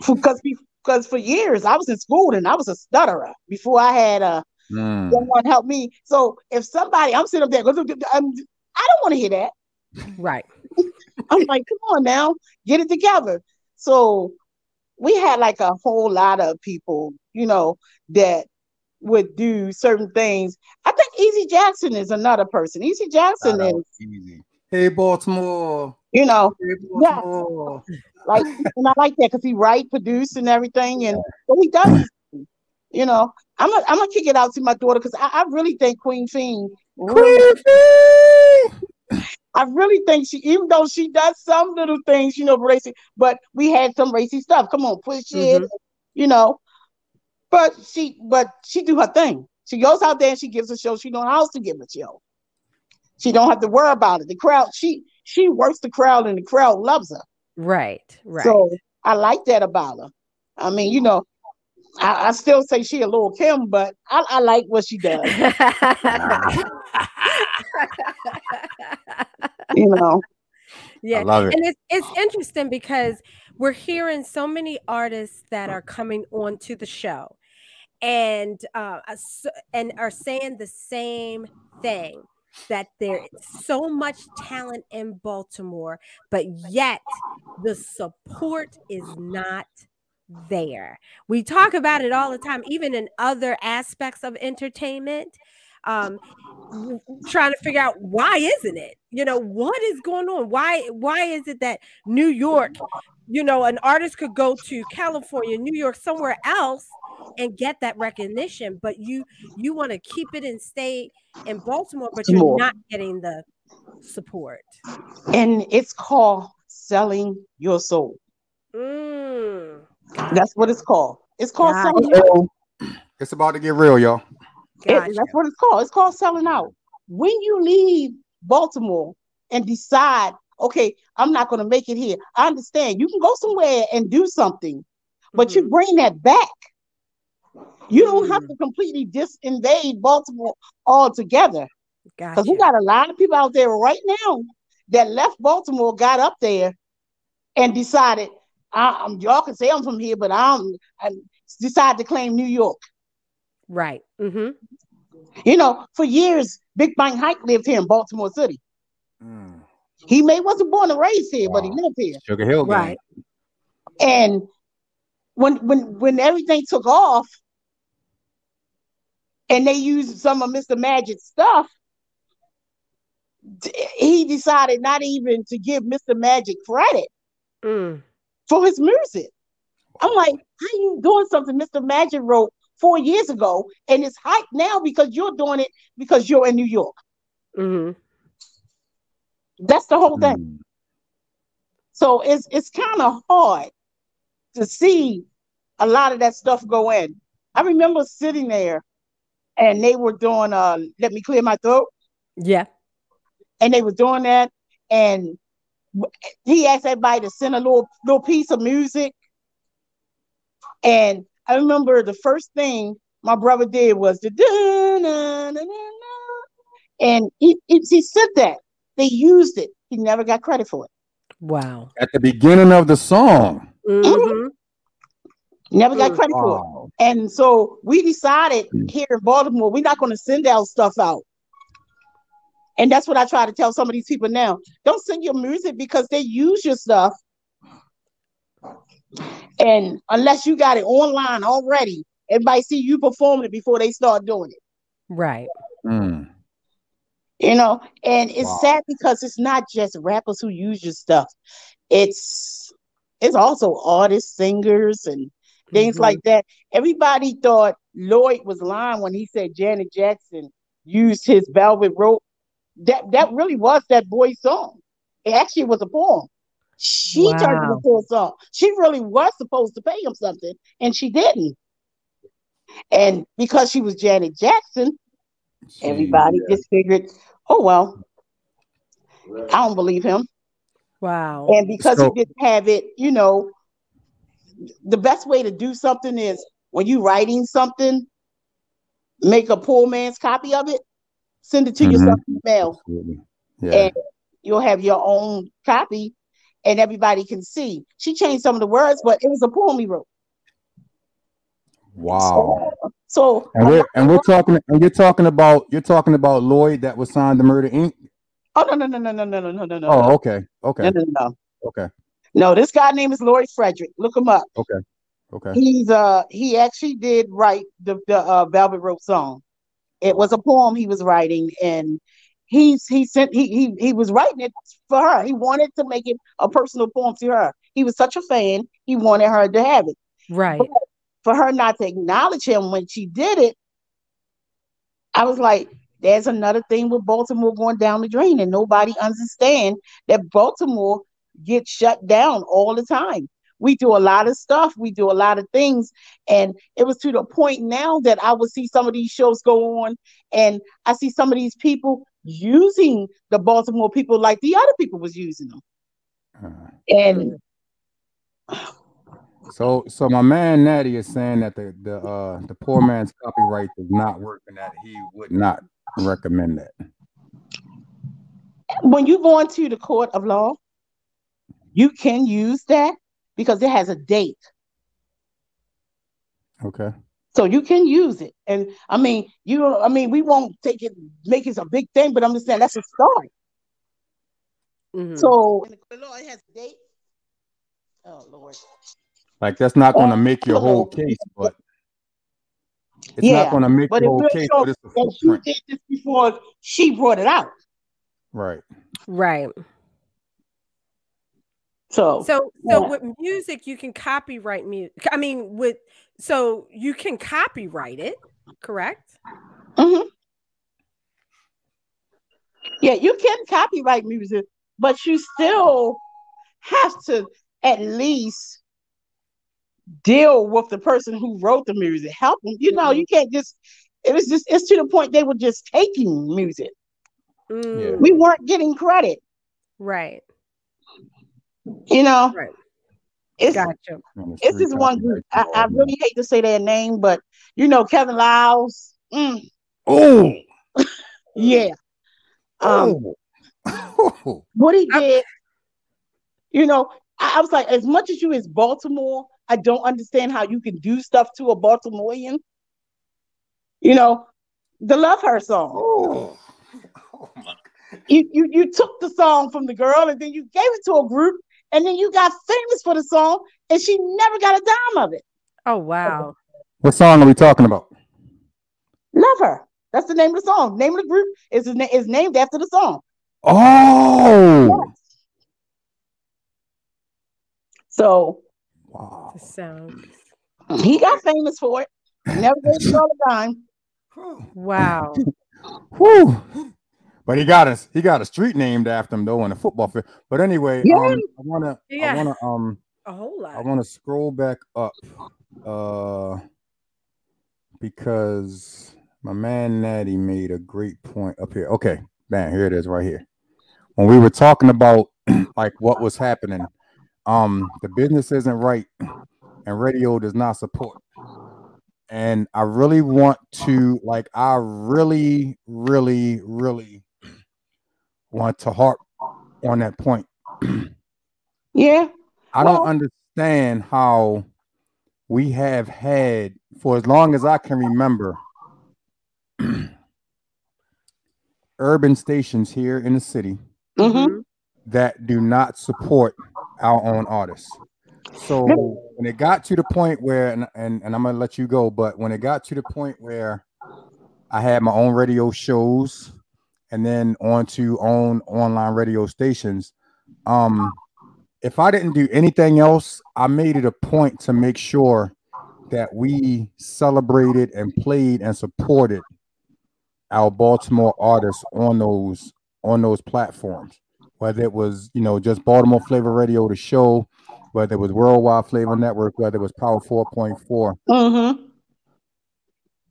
because because for years I was in school and I was a stutterer before I had a Mm. Someone help me. So if somebody, I'm sitting up there, I'm, I don't want to hear that. Right. I'm like, come on now, get it together. So we had like a whole lot of people, you know, that would do certain things. I think Easy Jackson is another person. Easy Jackson is easy. Hey Baltimore. You know, hey, Baltimore. Yes. like and I like that because he write, produce, and everything, and what he does you know, I'm gonna I'm gonna kick it out to my daughter because I, I, really think Queen Fiend. Queen Fiend. I really think she, even though she does some little things, you know, racy, but we had some racy stuff. Come on, push mm-hmm. it, you know. But she, but she do her thing. She goes out there and she gives a show. She knows how to give a show. She don't have to worry about it. The crowd, she she works the crowd, and the crowd loves her. Right, right. So I like that about her. I mean, you know, I, I still say she a little Kim, but I, I like what she does. you know. Yeah, it. and it's it's interesting because we're hearing so many artists that are coming on to the show, and uh, and are saying the same thing that there's so much talent in Baltimore, but yet the support is not there. We talk about it all the time, even in other aspects of entertainment. Um, trying to figure out why isn't it? You know, what is going on? Why why is it that New York, you know, an artist could go to California, New York, somewhere else and get that recognition, but you you want to keep it and stay in Baltimore, but you're not getting the support. And it's called selling your soul. Mm. That's what it's called. It's called selling out. It's about to get real, y'all. It, that's what it's called. It's called selling out. When you leave Baltimore and decide, okay, I'm not going to make it here. I understand. You can go somewhere and do something, but mm-hmm. you bring that back. You don't have mm. to completely disinvade Baltimore altogether. Because gotcha. we got a lot of people out there right now that left Baltimore, got up there, and decided I, am y'all can say I'm from here, but I'm I decided to claim New York. Right. Mm-hmm. You know, for years, Big Bank Hank lived here in Baltimore City. Mm. He may wasn't born and raised here, wow. but he lived here. Sugar Hill, right? And when when when everything took off, and they used some of Mr. Magic's stuff, he decided not even to give Mr. Magic credit. Mm for his music. I'm like, how you doing something Mr. Magic wrote four years ago, and it's hype now because you're doing it because you're in New York. Mm-hmm. That's the whole thing. Mm-hmm. So it's it's kind of hard to see a lot of that stuff go in. I remember sitting there, and they were doing uh, "Let Me Clear My Throat." Yeah, and they were doing that, and he asked everybody to send a little little piece of music. And I remember the first thing my brother did was the and he, he, he said that they used it. He never got credit for it. Wow. At the beginning of the song. Mm-hmm. Never got credit wow. for it. And so we decided here in Baltimore, we're not going to send our stuff out. And that's what I try to tell some of these people now. Don't send your music because they use your stuff. And unless you got it online already, everybody see you performing it before they start doing it. Right. Mm. You know, and it's wow. sad because it's not just rappers who use your stuff. It's it's also artists, singers, and things mm-hmm. like that. Everybody thought Lloyd was lying when he said Janet Jackson used his velvet rope that that really was that boy's song. It actually was a poem. She wow. turned it into a song. She really was supposed to pay him something, and she didn't. And because she was Janet Jackson, everybody yeah. just figured, oh well, I don't believe him. Wow. And because so, he didn't have it, you know, the best way to do something is when you're writing something, make a poor man's copy of it Send it to mm-hmm. yourself email. Yeah. And you'll have your own copy and everybody can see. She changed some of the words, but it was a poem he wrote. Wow. So, so and we're and we're talking and you're talking about you're talking about Lloyd that was signed to Murder Inc. Oh no no no no no no no no no. No. Oh okay okay no no no okay. No, this guy name is Lloyd Frederick. Look him up. Okay. Okay. He's uh he actually did write the the uh, Velvet Rope song. It was a poem he was writing, and he's he sent he he he was writing it for her. He wanted to make it a personal poem to her. He was such a fan, he wanted her to have it. Right. But for her not to acknowledge him when she did it, I was like, there's another thing with Baltimore going down the drain, and nobody understand that Baltimore gets shut down all the time. We do a lot of stuff, we do a lot of things, and it was to the point now that I would see some of these shows go on, and I see some of these people using the Baltimore people like the other people was using them, uh, and. So, so my man Natty is saying that the the uh the poor man's copyright does not work, and that he would not recommend that. When you go into the court of law, you can use that because it has a date. Okay. So you can use it, and I mean, you. I mean, we won't take it, make it a big thing, but I'm just saying that's a start. Mm-hmm. So the law has a date. Oh Lord. Like that's not going to make your whole case, but it's yeah, not going to make your whole case. But it's a footprint. She did this before she brought it out. Right. Right. So, so, so yeah. with music, you can copyright music. I mean, with so you can copyright it, correct? Mm-hmm. Yeah, you can copyright music, but you still have to at least deal with the person who wrote the music, help them. You know, you mm-hmm. can't just. It was just. It's to the point they were just taking music. Mm. We weren't getting credit. Right. You know. Right. It's, gotcha. It's just one group. I, I, really hate to say their name, but you know Kevin Liles. Mm. Oh. yeah. Um, oh. what he did, you know, I, I was like, as much as you is Baltimore, I don't understand how you can do stuff to a Baltimorean. You know, the Love Her song. Oh. Oh you, you you took the song from the girl and then you gave it to a group and then you got famous for the song and she never got a dime of it. Oh wow. What song are we talking about? Love Her. That's the name of the song. Name of the group is is named after the song. Oh. Yes. So Wow. Sound. He got famous for it. Never gave all the time. Wow. Whew. But he got a he got a street named after him though in a football field. But anyway, yeah. um, I wanna yeah. I wanna um a whole lot. I wanna scroll back up uh because my man Natty made a great point up here. Okay, man, here it is right here. When we were talking about like what was happening um the business isn't right and radio does not support and i really want to like i really really really want to harp on that point yeah i well, don't understand how we have had for as long as i can remember urban stations here in the city mm-hmm. that do not support our own artists. So when it got to the point where, and, and, and I'm gonna let you go, but when it got to the point where I had my own radio shows and then on to own online radio stations, um, if I didn't do anything else, I made it a point to make sure that we celebrated and played and supported our Baltimore artists on those on those platforms whether it was you know just Baltimore Flavor Radio, the show, whether it was Worldwide Flavor Network, whether it was Power Four Point Four. Mm-hmm.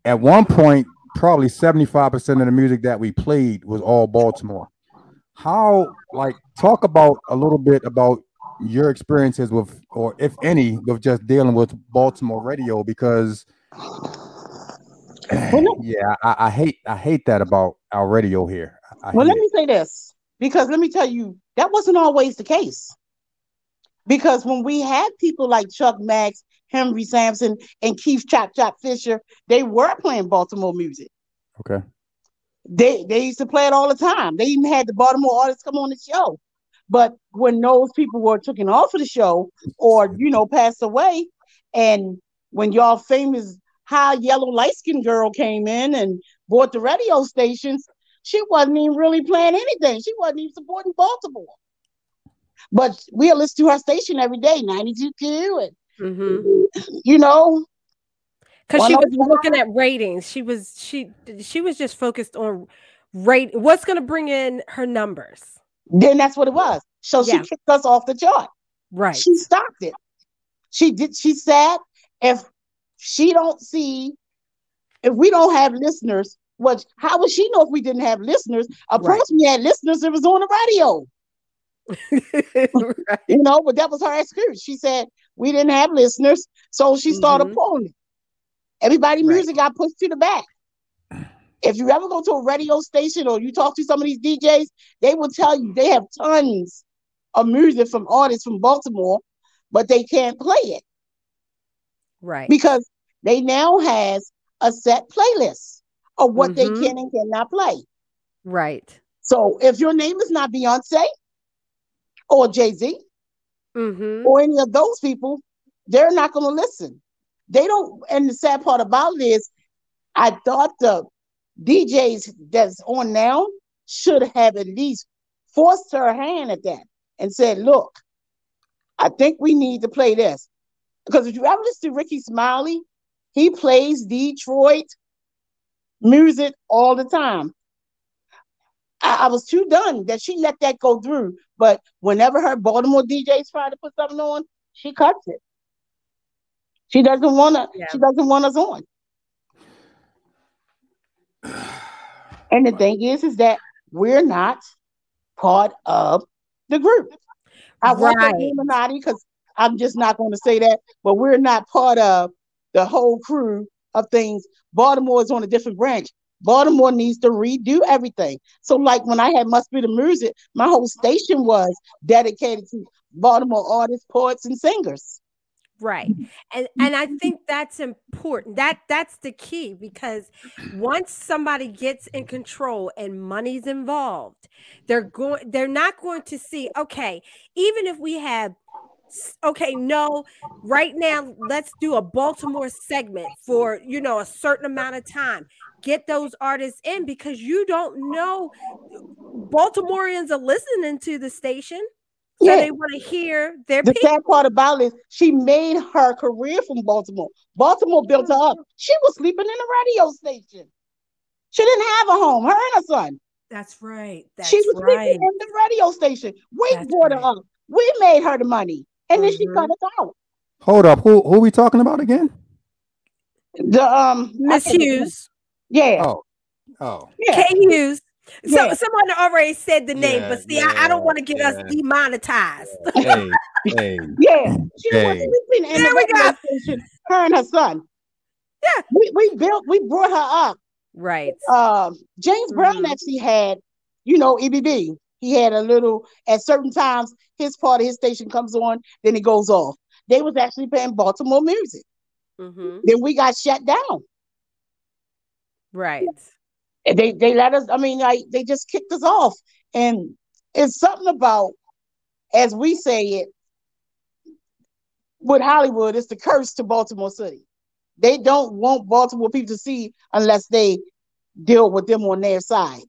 At one point, probably seventy five percent of the music that we played was all Baltimore. How like talk about a little bit about your experiences with, or if any, with just dealing with Baltimore radio because. yeah, I, I, hate I hate that about our radio here. I well, let it. me say this: because let me tell you, that wasn't always the case. Because when we had people like Chuck Max, Henry Sampson, and Keith Chop Chop Fisher, they were playing Baltimore music. Okay. They they used to play it all the time. They even had the Baltimore artists come on the show. But when those people were taken off of the show or you know passed away, and when y'all famous high yellow light skinned girl came in and bought the radio stations, she wasn't even really playing anything. She wasn't even supporting Baltimore. But we'll listen to her station every day, 92Q, and mm-hmm. you know. because she was looking at ratings. She was she she was just focused on rate. What's going to bring in her numbers? Then that's what it was. So yeah. she kicked us off the chart. Right. She stopped it. She did. She said, if she don't see, if we don't have listeners, what? How would she know if we didn't have listeners? Of right. course, we had listeners. It was on the radio. right. You know, but that was her excuse. She said we didn't have listeners, so she started mm-hmm. pulling it. Everybody right. music got pushed to the back. If you ever go to a radio station or you talk to some of these DJs, they will tell you they have tons of music from artists from Baltimore, but they can't play it. Right. Because they now has a set playlist of what mm-hmm. they can and cannot play. Right. So if your name is not Beyonce or Jay Z mm-hmm. or any of those people, they're not going to listen. They don't. And the sad part about it is, I thought the DJs that's on now should have at least forced her hand at that and said, "Look, I think we need to play this." Because if you ever listen to Rickey Smiley, he plays Detroit music all the time. I, I, was too done that she let that go through. But whenever her Baltimore DJs try to put something on, she cuts it. She doesn't want to. Yeah. She doesn't want us on. And the thing is, is that we're not part of the group. I right. want the Illuminati because I'm just not going to say that, but we're not part of the whole crew of things. Baltimore is on a different branch. Baltimore needs to redo everything. So, like when I had Must Be the Music, my whole station was dedicated to Baltimore artists, poets, and singers. Right. And and I think that's important. That that's the key because once somebody gets in control and money's involved, they're going they're not going to see okay, even if we have okay, no, right now let's do a Baltimore segment for, you know, a certain amount of time. Get those artists in because you don't know Baltimoreans are listening to the station. So yeah. they want to hear their the people. sad part about it is she made her career from Baltimore. Baltimore built her up. Mm-hmm. She was sleeping in a radio station. She didn't have a home. Her and her son. That's right. That's she was right. sleeping in the radio station. We That's brought right. her up. We made her the money, and mm-hmm. then she mm-hmm. cut us out. Hold up. Who who are we talking about again? The um Miss Hughes. Yeah. Oh. Oh. Yeah. Kay Hughes. So yeah. someone already said the name, yeah, but see, yeah, I, I, don't want to get us demonetized. Hey, hey, yeah, she hey. was sleeping in there the we go. Station, her and her son. Yeah, we, we built, we brought her up. Right. Um, James Brown mm-hmm. actually had, you know, EBB. He had a little at certain times. His part of his station comes on, then it goes off. They was actually playing Baltimore music. Mm-hmm. Then we got shut down. Right they they let us. I mean, like they just kicked us off, and it's something about, as we say it, with Hollywood, it's the curse to Baltimore City. They don't want Baltimore people to see unless they deal with them on their side.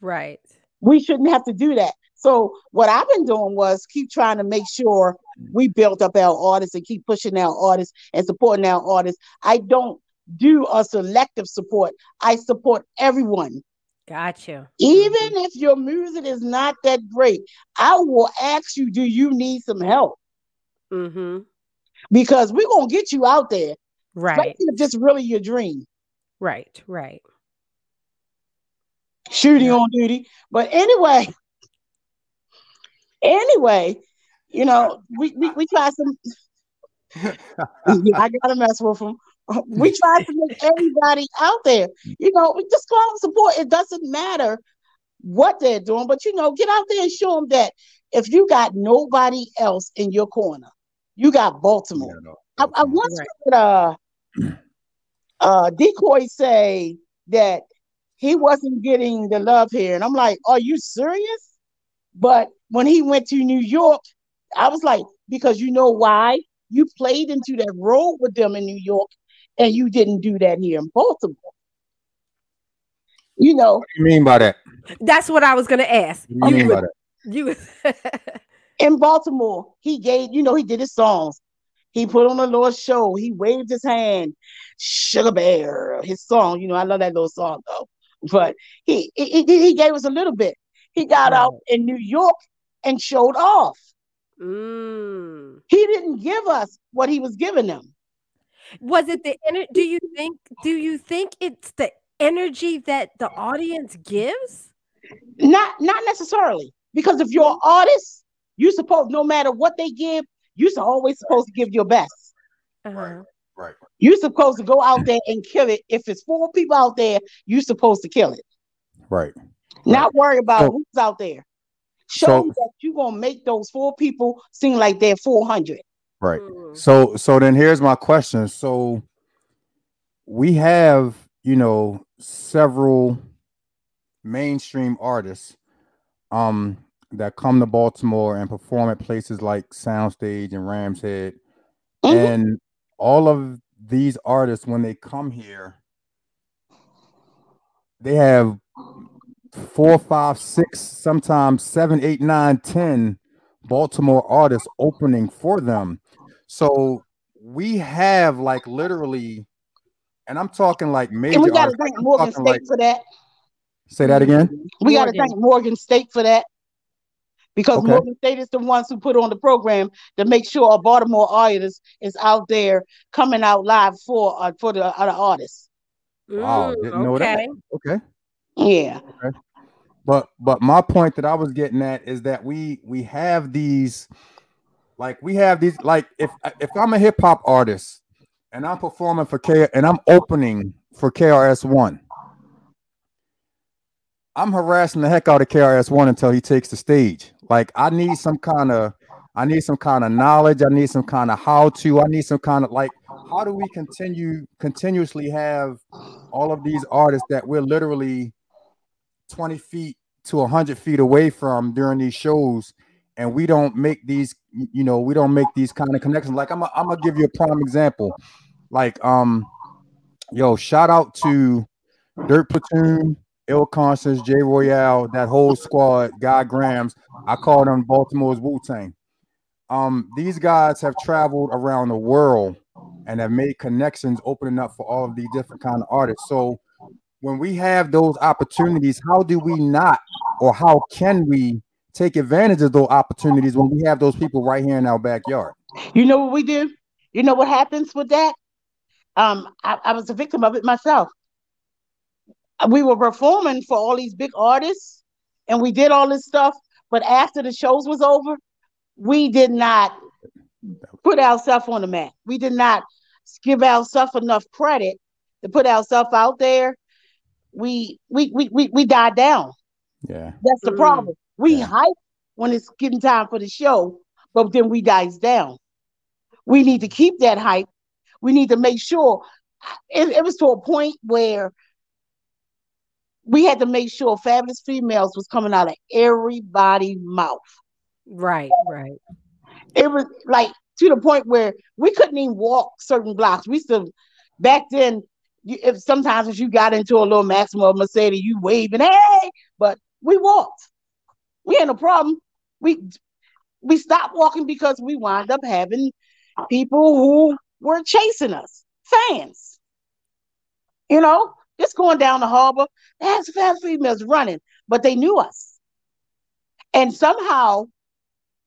Right. We shouldn't have to do that. So what I've been doing was keep trying to make sure we built up our artists and keep pushing our artists and supporting our artists. I don't do a selective support. I support everyone. Gotcha. Even if your music is not that great, I will ask you, do you need some help? Mm-hmm. Because we're gonna get you out there. Right. If this really your dream. Right, right. Shooting yeah. on duty. But anyway, anyway, you know, we we, we try some I gotta mess with them. we try to make everybody out there. You know, we just go out and support. It doesn't matter what they're doing, but you know, get out there and show them that if you got nobody else in your corner, you got Baltimore. Yeah, no, I, I, once heard uh, uh, Decoy say that he wasn't getting the love here, and I'm like, are you serious? But when he went to New York, I was like, because you know why? You played into that role with them in New York, and you didn't do that here in Baltimore. You know. What do you mean by that? That's what I was going to ask. What do you, you mean by that? You in Baltimore, he gave, you know, he did his songs. He put on a little show. He waved his hand. Sugar Bear, his song. You know, I love that little song though. But he he, he gave us a little bit. He got out in New York and showed off. Mm. He didn't give us what he was giving them. Was it the ener- do you think do you think it's the energy that the audience gives? Not not necessarily. Because if you're an artist, you supposed no matter what they give, you're always supposed to give your best. Uh-huh. Right. Right. You're supposed to go out there and kill it. If it's four people out there, you're supposed to kill it. Right. Not worry about So- who's out there. Show So- me that you're gonna make those four people seem like they're 400. Right. Mm. So so then here's my question. So we have, you know, several mainstream artists um that come to Baltimore and perform at places like Soundstage and Rams Head. Mhm. And all of these artists when they come here they have four, five, six, sometimes seven, eight, nine, ten Baltimore artists opening for them. So we have like literally, and I'm talking like major. And we gotta thank Morgan State like- for that. say that again. We gotta thank Morgan State for that. Because Okay. Morgan State is the ones who put on the program to make sure a Baltimore artist is out there coming out live for uh, for the other artists. Wow, Mm, didn't know that. okay. Okay. Yeah. But but my point that I was getting at is that we we have these like we have these like if if I'm a hip hop artist and I'm performing for K and I'm opening for KRS One, I'm harassing the heck out of KRS One until he takes the stage. Like I need some kind of I need some kind of knowledge. I need some kind of how to. I need some kind of like how do we continue continuously have all of these artists that we're literally 20 feet to 100 feet away from during these shows and we don't make these you know we don't make these kind of connections like i'm I'm gonna give you a prime example like um yo shout out to dirt platoon ill conscience j royale that whole squad guy grams i call them baltimore's wu-tang um these guys have traveled around the world and have made connections opening up for all of these different kind of artists so when we have those opportunities, how do we not, or how can we take advantage of those opportunities when we have those people right here in our backyard? You know what we do? You know what happens with that? Um, I, I was a victim of it myself. We were performing for all these big artists, and we did all this stuff. But after the shows was over, we did not put ourselves on the map. We did not give ourselves enough credit to put ourselves out there. We we we we, we died down. Yeah, That's the Mm. problem. We Yeah. hype when it's getting time for the show, but then we dies down. We need to keep that hype. We need to make sure it, it was to a point where we had to make sure fabulous females was coming out of everybody's mouth. Right, right. It was like to the point where we couldn't even walk certain blocks. We still back then. You, if sometimes if you got into a little Maxima Mercedes, you waving, hey, but we walked. We had no problem. We we stopped walking because we wound up having people who were chasing us, fans. You know, just going down the harbor, that's fast females running, but they knew us. And somehow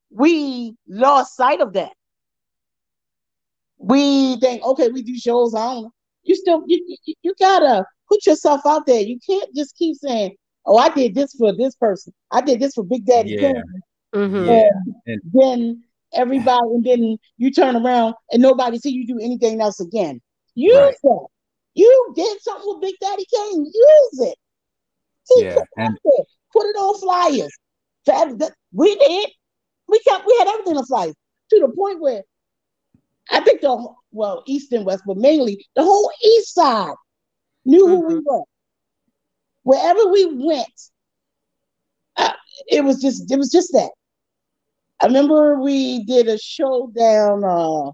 we lost sight of that. We think, okay, we do shows on. You still, you, you, you gotta put yourself out there. You can't just keep saying, "Oh, I did this for this person. I did this for Big Daddy Yeah. Kane." Mhm. Yeah. And then everybody, and then you turn around and nobody see you do anything else again. Use Right. that. You did something with Big Daddy Kane. Use it. Keep Yeah, it and- there. Put it on flyers. That- we did. We kept. We had everything on flyers to the point where I think the well east and west, but mainly the whole east side knew who we were. Wherever we went, uh, it was just it was just that. I remember we did a show down. Uh,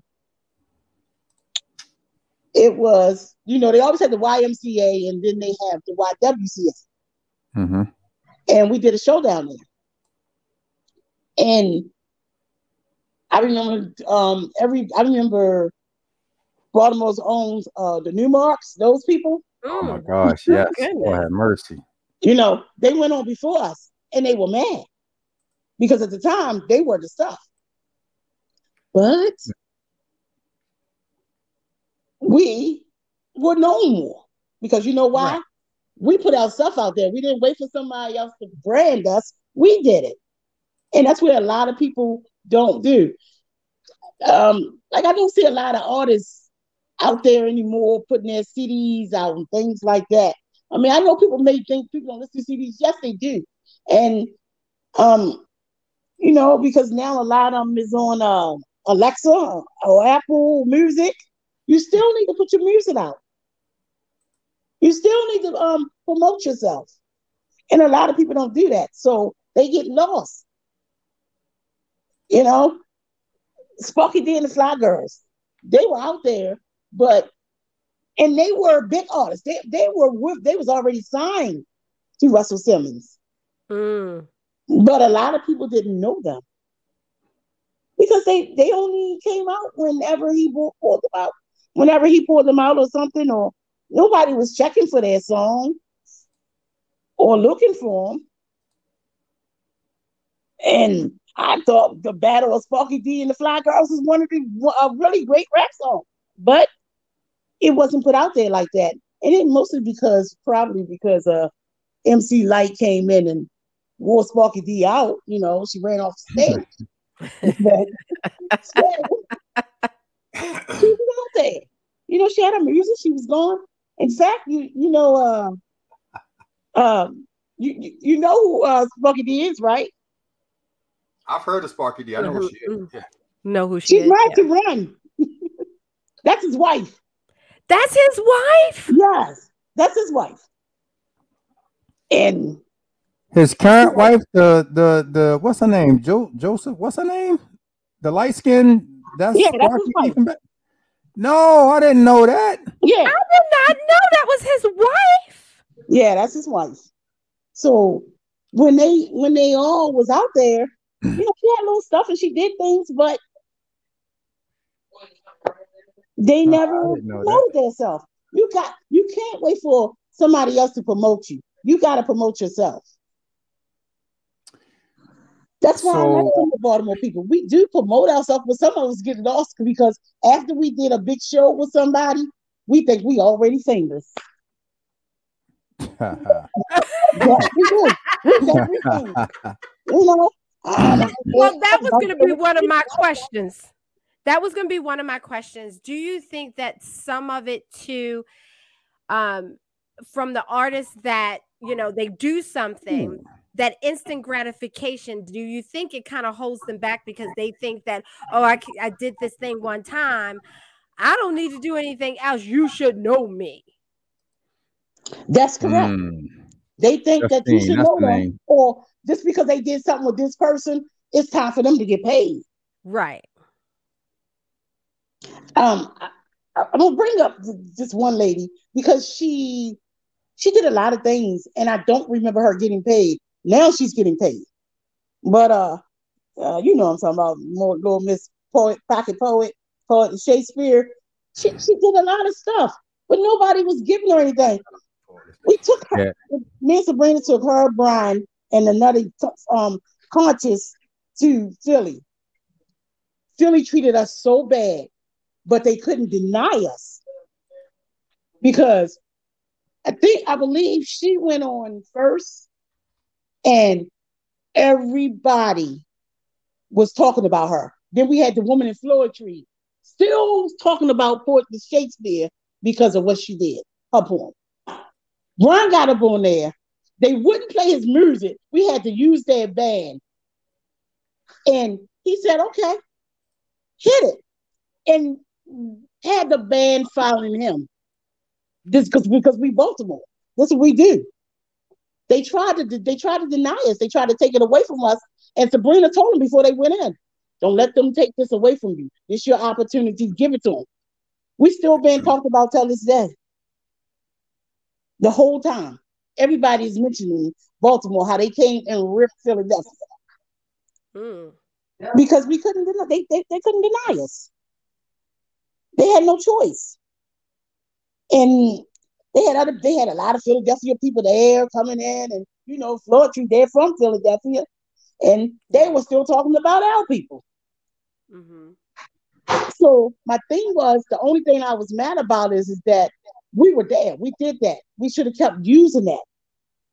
it was you know they always had the YMCA and then they have the YWCA, hmm and we did a show down there. And I remember um every I remember Baltimore's own uh the Numarx, those people. Oh my mm. gosh, yes. Oh, have mercy. You know, they went on before us and they were mad because at the time they were the stuff. But we were known more because you know why? Right. We put our stuff out there. We didn't wait for somebody else to brand us. We did it. And that's what a lot of people don't do. Um, like I don't see a lot of artists out there anymore putting their CDs out and things like that. I mean, I know people may think people don't listen to CDs. Yes, they do. And um, you know, because now a lot of them is on uh, Alexa or Apple Music. You still need to put your music out. You still need to um promote yourself. And a lot of people don't do that. So they get lost. You know, Sparky D and the Fly Girls, they were out there, but and they were big artists. They they were with they was already signed to Russell Simmons. Mm. But a lot of people didn't know them because they they only came out whenever he pulled them out, whenever he pulled them out or something, or nobody was checking for their song or looking for them. And I thought the Battle of Sparky D and the Fly Girls was one of the a really great rap song, but it wasn't put out there like that. And it mostly because probably because uh MC Lyte came in and wore Sparky D out. You know, she ran off the stage. but she was out there. You know, she had her music. She was gone. In fact, you you know, uh, um, you you know who uh, Sparky D is, right? I've heard of Sparky D. I know who she is. Mm-hmm. Yeah. Know who she She's is. right yeah. to run. that's his wife. That's his wife. Yes, that's his wife. And his current wife, the the the what's her name? Jo- Joseph. What's her name? The light skin. That's yeah, that's his wife. No, I didn't know that. Yeah, I did not know that was his wife. Yeah, that's his wife. So when they when they all was out there, you know, she had little stuff and she did things, but they never promoted themselves. You got you can't wait for somebody else to promote you. You got to promote yourself. That's why so, I like the Baltimore people. We do promote ourselves, but some of us get lost because after we did a big show with somebody, we think we already famous. yeah, we do. you know, well, that was going to be one of my questions. That was going to be one of my questions. Do you think that some of it too, um, from the artists that you know they do something, hmm. That instant gratification? Do you think it kind of holds them back because they think that oh, I I did this thing one time, I don't need to do anything else. You should know me. That's correct. Mm. They think that you should know them, or just because they did something with this person, it's time for them to get paid. Right. Um, I, I'm gonna bring up this one lady because she she did a lot of things, and I don't remember her getting paid. Now she's getting paid, but uh, uh you know I'm talking about more little Miss Poet, Pocket Poet, Poet Shakespeare. She she did a lot of stuff, but nobody was giving her anything. We took her. Yeah. Me and Sabrina took her, Brian, and another um conscious to Philly. Philly treated us so bad, but they couldn't deny us because I think I believe she went on first, and everybody was talking about her. Then we had the woman in Floetry still talking about Port Shakespeare because of what she did, her poem. Ron got up on there they wouldn't play his music. We had to use their band. And he said, okay, hit it. And had the band following him. This because because we Baltimore. That's what we do. They tried to they tried to deny us. They tried to take it away from us. And Sabrina told them before they went in, don't let them take this away from you. It's your opportunity. Give it to them. We still being talked about till this day. The whole time everybody's mentioning Baltimore, how they came and ripped Philadelphia. Mm. because we couldn't deny they, they, they couldn't deny us. They had no choice. And they had other they had a lot of Philadelphia people there coming in and you know, Floetry, they're from Philadelphia, and they were still talking about our people. Mm-hmm. So my thing was the only thing I was mad about is, is that we were there. We did that. We should have kept using that.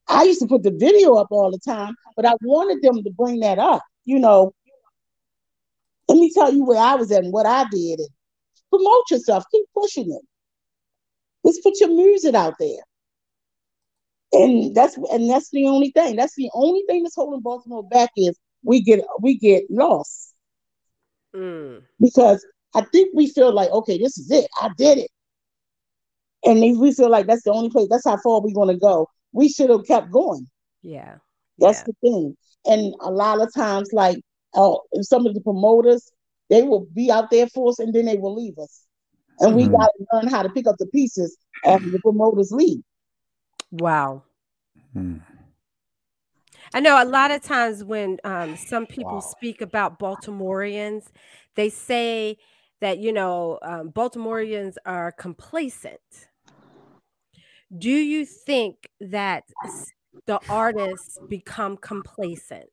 I used to put the video up all the time, but I wanted them to bring that up. You know, let me tell you where I was at and what I did. And promote yourself. Keep pushing it. Let's put your music out there. And that's and that's the only thing. That's the only thing that's holding Baltimore back is we get we get lost. Mm. Because I think we feel like, okay, this is it. I did it. And if we feel like that's the only place, that's how far we're gonna go. We should have kept going. Yeah. That's yeah. the thing. And a lot of times, like uh, some of the promoters, they will be out there for us and then they will leave us. And mm-hmm. we got to learn how to pick up the pieces after the promoters leave. Wow. Hmm. I know a lot of times when um, some people wow. speak about Baltimoreans, they say that, you know, um, Baltimoreans are complacent. Do you think that the artists become complacent?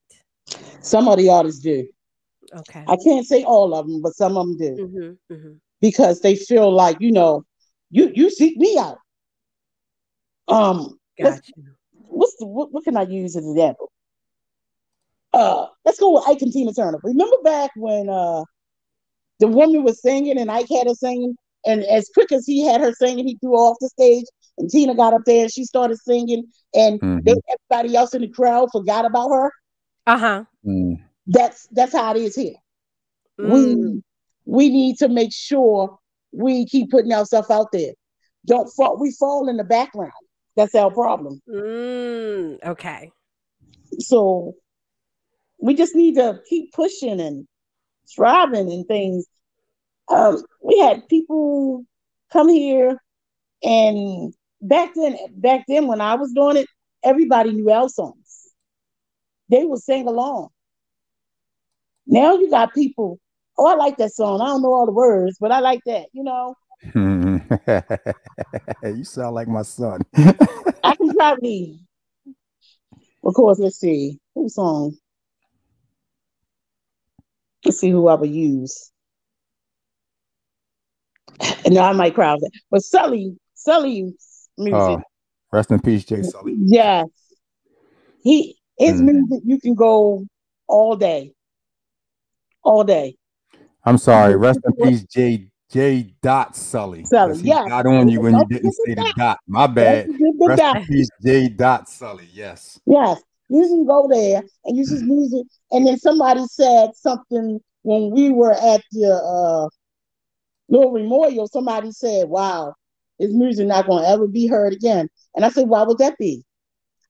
Some of the artists do. Okay. I can't say all of them, but some of them do. Mm-hmm, mm-hmm. Because they feel like, you know, you you seek me out. Um, gotcha. What's the what, what can I use as an example? Uh, let's go with Ike and Tina Turner. Remember back when uh the woman was singing and Ike had her singing, and as quick as he had her singing, he threw off the stage, and Tina got up there and she started singing, and mm-hmm. they, everybody else in the crowd forgot about her. Uh huh. Mm. That's that's how it is here. Mm. We we need to make sure we keep putting ourselves out there. Don't fall. We fall in the background. That's our problem. Mm, okay. So we just need to keep pushing and striving and things. Um, we had people come here, and back then, back then when I was doing it, everybody knew our songs. They would sing along. Now you got people. Oh, I like that song. I don't know all the words, but I like that. You know, you sound like my son. I can probably, of course, let's see. Whose song? Let's see who I would use. And I might crowd that. But Sully, Sully music. Oh, rest in peace, Jay Sully. Yes. He his mm. music you can go all day. All day. I'm sorry. Rest in peace, Jay J. Dot Sully. Sully, yeah. Got on you when you didn't say the dot. My bad. Rest dot. in peace, J. Dot Sully. Yes. Yes. You can go there and you just use it. And then somebody said something when we were at the uh, little memorial. Somebody said, "Wow, his music not going to ever be heard again." And I said, "Why would that be?"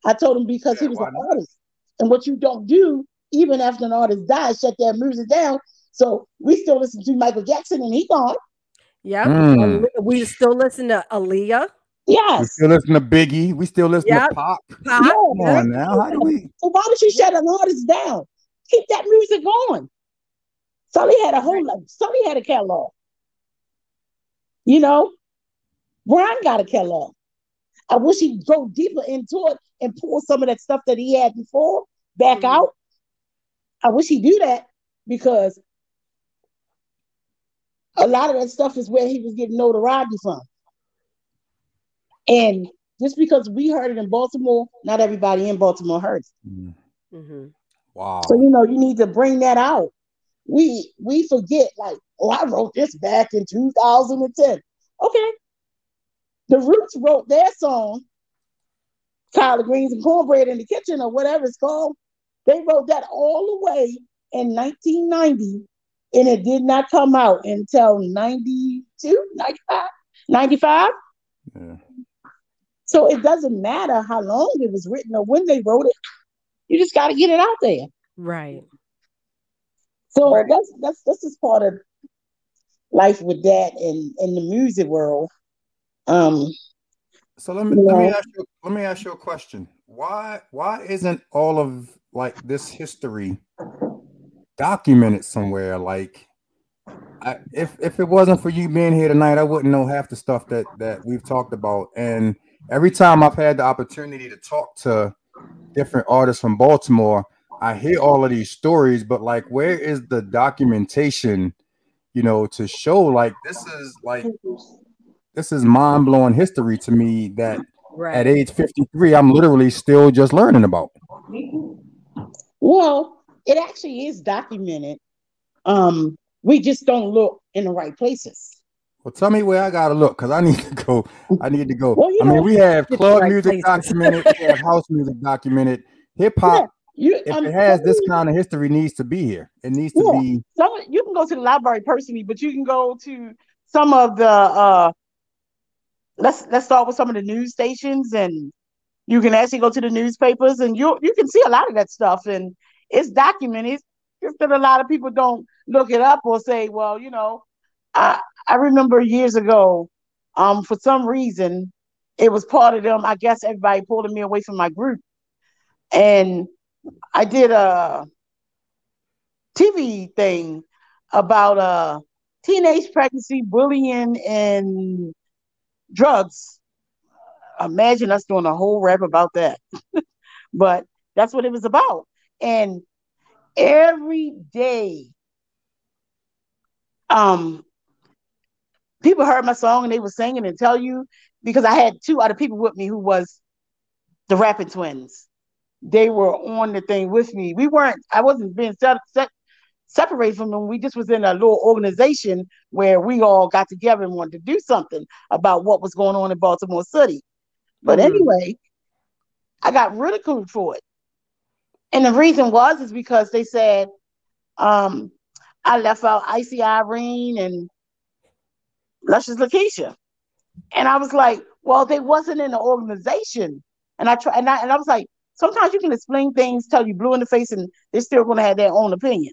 I told him because yeah, he was an not? artist, and what you don't do, even after an artist dies, shut their music down. So we still listen to Michael Jackson, and he gone. Yeah. Mm. We still listen to Aaliyah. Yes. We still listen to Biggie. We still listen yep. to Pop. Pop. Come on now. How do we? So why don't you shut an artist down? Keep that music going. Sully had a whole lot. Sully had a catalog. You know, Brian got a catalog. I wish he'd go deeper into it and pull some of that stuff that he had before back mm-hmm. out. I wish he'd do that because a lot of that stuff is where he was getting notoriety from. And just because we heard it in Baltimore, not everybody in Baltimore heard it. Mm-hmm. mm-hmm. Wow. So you know, you need to bring that out. We we forget, like, oh, I wrote this back in 2010. Okay. The Roots wrote their song, Collard Greens and Cornbread in the Kitchen, or whatever it's called. They wrote that all the way in 1990 and it did not come out until 92, 95, 95. Yeah. So it doesn't matter how long it was written or when they wrote it. You just got to get it out there. Right. So right. that's that's that's just part of life with that and in the music world. Um. So let me let me ask you let me ask you a question. Why why isn't all of like this history documented somewhere. Like, I, if if it wasn't for you being here tonight, I wouldn't know half the stuff that that we've talked about. And every time I've had the opportunity to talk to different artists from Baltimore, I hear all of these stories, but like, where is the documentation? You know, to show like this is like this is mind blowing history to me that right. at age 53, I'm literally still just learning about. Well, it actually is documented. Um, we just don't look in the right places. Well, tell me where I gotta look because I need to go. I need to go. Well, I mean, we have club right music places. documented, we have house music documented, hip hop. Yeah, if um, it has this kind of history, needs to be here. It needs to be. Some you can go to the library personally, but you can go to some of the uh, let's let's start with some of the news stations and you can actually go to the newspapers and you you can see a lot of that stuff and it's documented. It's that a lot of people don't look it up or say, well, you know, I I remember years ago, um, for some reason, it was part of them. I guess everybody pulled me away from my group, and I did a TV thing about uh teenage pregnancy, bullying, and drugs. Imagine us doing a whole rap about that. but that's what it was about. And every day, um, people heard my song and they were singing and tell you because I had two other people with me who was the rapping twins. They were on the thing with me. We weren't. I wasn't being set, set separated from them. We just was in a little organization where we all got together and wanted to do something about what was going on in Baltimore City. But mm-hmm. anyway, I got ridiculed for it. And the reason was is because they said um, I left out Icy Irene and Luscious Lakeisha. And I was like, well, they wasn't in the organization. And I try and I and I was like, sometimes you can explain things, tell you blue in the face, and they're still gonna have their own opinion.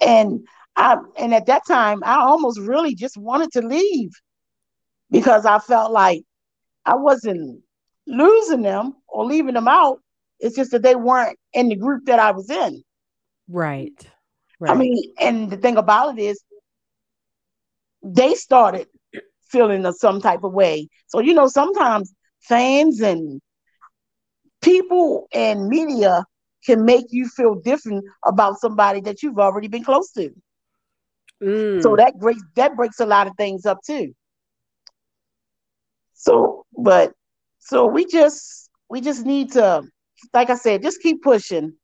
And I and at that time, I almost really just wanted to leave because I felt like I wasn't losing them or leaving them out. It's just that they weren't in the group that I was in. Right. right. I mean, and the thing about it is they started feeling of some type of way. So, you know, sometimes fans and people and media can make you feel different about somebody that you've already been close to. Mm. So that breaks that breaks a lot of things up too. So, but so we just we just need to, like I said, just keep pushing.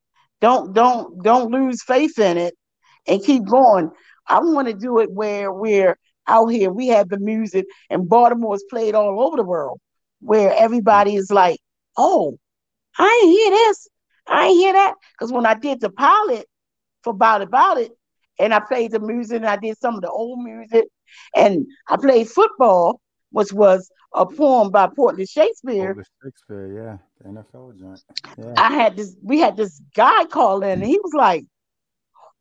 Don't don't don't lose faith in it, and keep going. I want to do it where we're out here. We have the music, and Baltimore is played all over the world, where everybody is like, "Oh, I ain't hear this. I ain't hear that because when I did the pilot for About About It, and I played the music and I did some of the old music, and I played football, which was a poem by Portland Shakespeare. Portland Shakespeare, yeah, the NFL joint. Yeah. I had this. We had this guy call in, and he was like,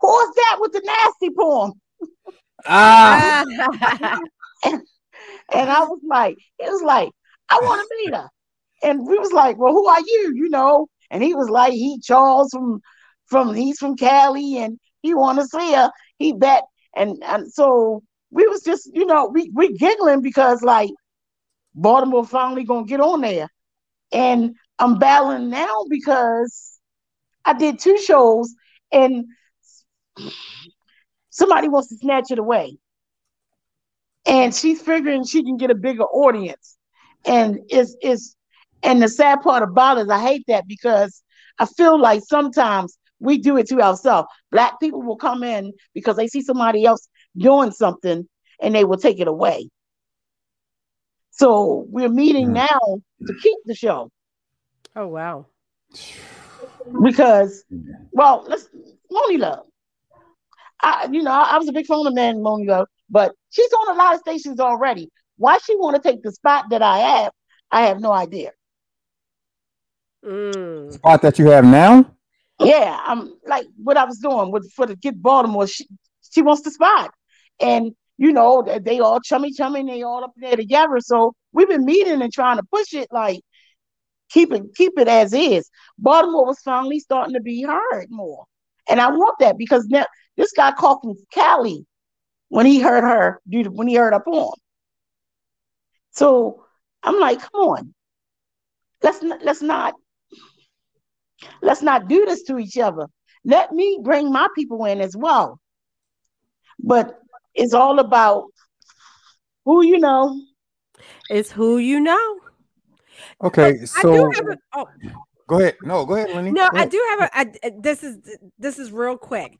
"Who's that with the nasty poem?" Ah. and, and I was like, it was like, I want to meet her. And we was like, well, who are you? You know, and he was like, he Charles from from he's from Cali and he want to see her. He bet and and so we was just you know we we giggling because like Baltimore finally gonna get on there, and I'm battling now because I did two shows and somebody wants to snatch it away, and she's figuring she can get a bigger audience, and it's it's and the sad part about it is I hate that because I feel like sometimes we do it to ourselves. Black people will come in because they see somebody else doing something and they will take it away. So we're meeting mm. now to keep the show. Oh wow. Because well, let's Monie Love. I you know, I, I was a big fan of man Monie Love, but she's on a lot of stations already. Why she want to take the spot that I have, I have no idea. Mm. Spot that you have now? Yeah, I'm like what I was doing with for the Get Baltimore. She she wants the spot, and you know that they all chummy chummy, and they all up there together. So we've been meeting and trying to push it, like keep it keep it as is. Baltimore was finally starting to be heard more, And I want that because now this guy called from Cali when he heard her when he heard her poem. So I'm like, come on, let's not, let's not let's not do this to each other. Let me bring my people in as well. But it's all about who you know. It's who you know. Okay, so a, oh. go ahead. No, go ahead, Lenny. No, ahead. I do have a. I, this is this is real quick.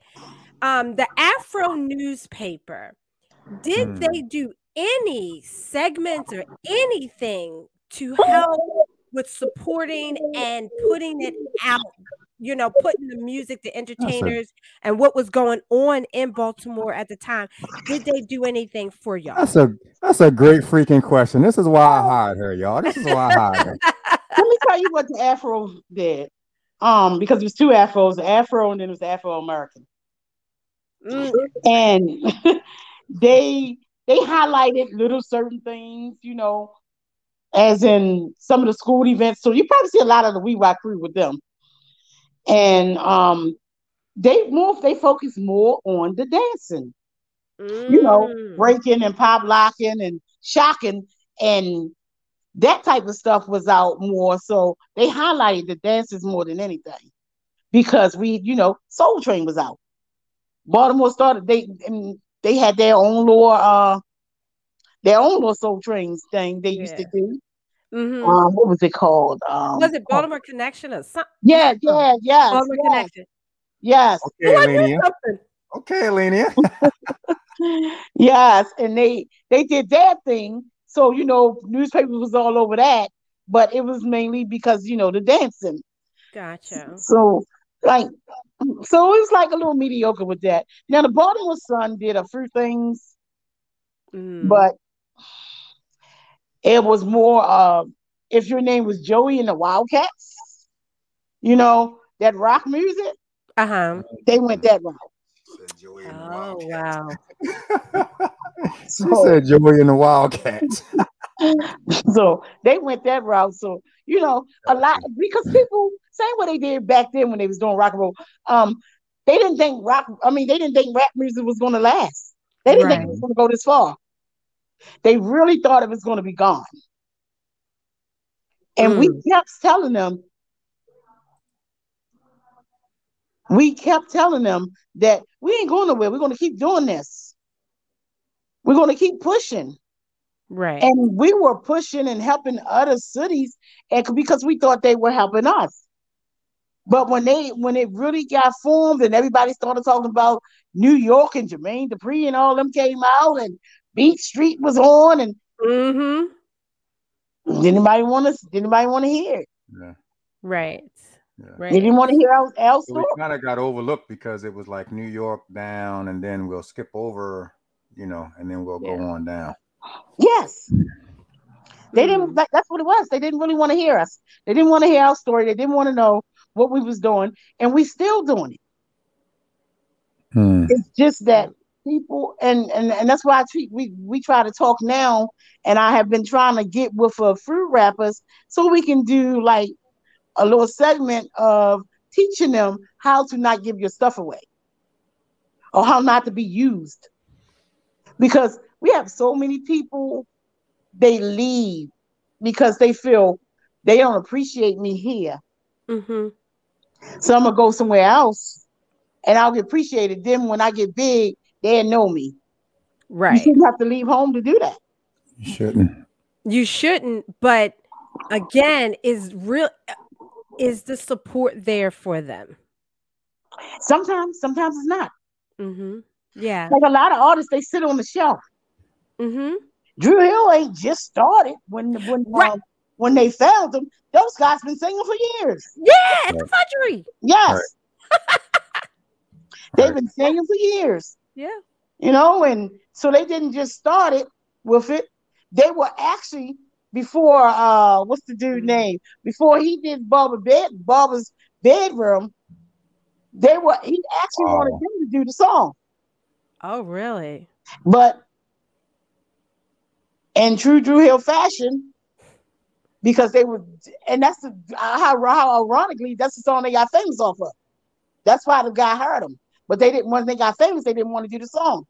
Um, the Afro newspaper did hmm. they do any segments or anything to help with supporting and putting it out you know putting the music the entertainers and what was going on in baltimore at the time did they do anything for y'all? That's a that's a great freaking question. This is why i hired her y'all. This is why i hired her. Let me tell you what the afro did. Um because it was two afros the afro and then it was the afro american mm. and they they highlighted little certain things, you know, as in some of the school events. So you probably see a lot of the We Rock crew with them. And um they move, they focus more on the dancing. Mm. You know, mm. breaking and pop locking and shocking and that type of stuff was out more. So they highlighted the dances more than anything because we, you know, Soul Train was out. Baltimore started they and they had their own little uh their own little soul trains thing they used to do. Mm-hmm. Um, what was it called? Um, was it Baltimore oh. Connection or something? Yeah, yeah, yeah. Baltimore yes. Connection. Yes. Okay, Alenia. Okay, Alenia. yes, and they they did that thing. So you know, newspapers was all over that, but it was mainly because you know the dancing. Gotcha. So like so it was like a little mediocre with that. Now the Baltimore Sun did a few things, mm. but it was more uh, if your name was Joey and the Wildcats, you know, that rock music. Uh-huh. They went that route. Oh wow. she so, said Joey and the Wildcats. so they went that route. So, you know, a lot because people same what they did back then when they was doing rock and roll. Um, they didn't think rock. I mean, they didn't think rap music was going to last. They didn't right. think it was going to go this far. They really thought it was going to be gone. And mm. we kept telling them, we kept telling them that we ain't going nowhere. We're going to keep doing this. We're going to keep pushing. Right. And we were pushing and helping other cities and because we thought they were helping us. But when they when it really got formed and everybody started talking about New York and Jermaine Dupri and all them came out and Beat Street was on and mm-hmm. did anybody want to did anybody want to hear it? Yeah. Right. Yeah. Right. Did you want to hear our, our so We kind of got overlooked because it was like New York down, and then we'll skip over, you know, and then we'll yeah. go on down. Yes. They didn't. Mm-hmm. That's what it was. They didn't really want to hear us. They didn't want to hear our story. They didn't want to know what we was doing, and we still doing it. Hmm. It's just that people, and and and that's why I treat we we try to talk now, and I have been trying to get with a few rappers so we can do like a little segment of teaching them how to not give your stuff away or how not to be used because we have so many people they leave because they feel they don't appreciate me here mm-hmm. So I'm gonna go somewhere else and I'll get appreciated. Then when I get big, they'll know me. Right. You shouldn't have to leave home to do that. You shouldn't. You shouldn't, but again, is real is the support there for them? Sometimes, sometimes it's not. Mm-hmm. Yeah. Like a lot of artists, they sit on the shelf. Mm-hmm. Dru Hill ain't just started when when right. um, when they found him, those guys been singing for years. Yeah, at the country. Yes. Right. They've been singing for years. Yeah. You know, and so they didn't just start it with it. They were actually before uh what's the dude mm-hmm. name? Before he did Barbara bed Barbara's bedroom, they were he actually wanted them to do the song. Oh, really? But in true Dru Hill fashion, because they were, and that's the, how, how ironically that's the song they got famous off of. That's why the guy heard them. But they didn't when they got famous, they didn't want to do the song.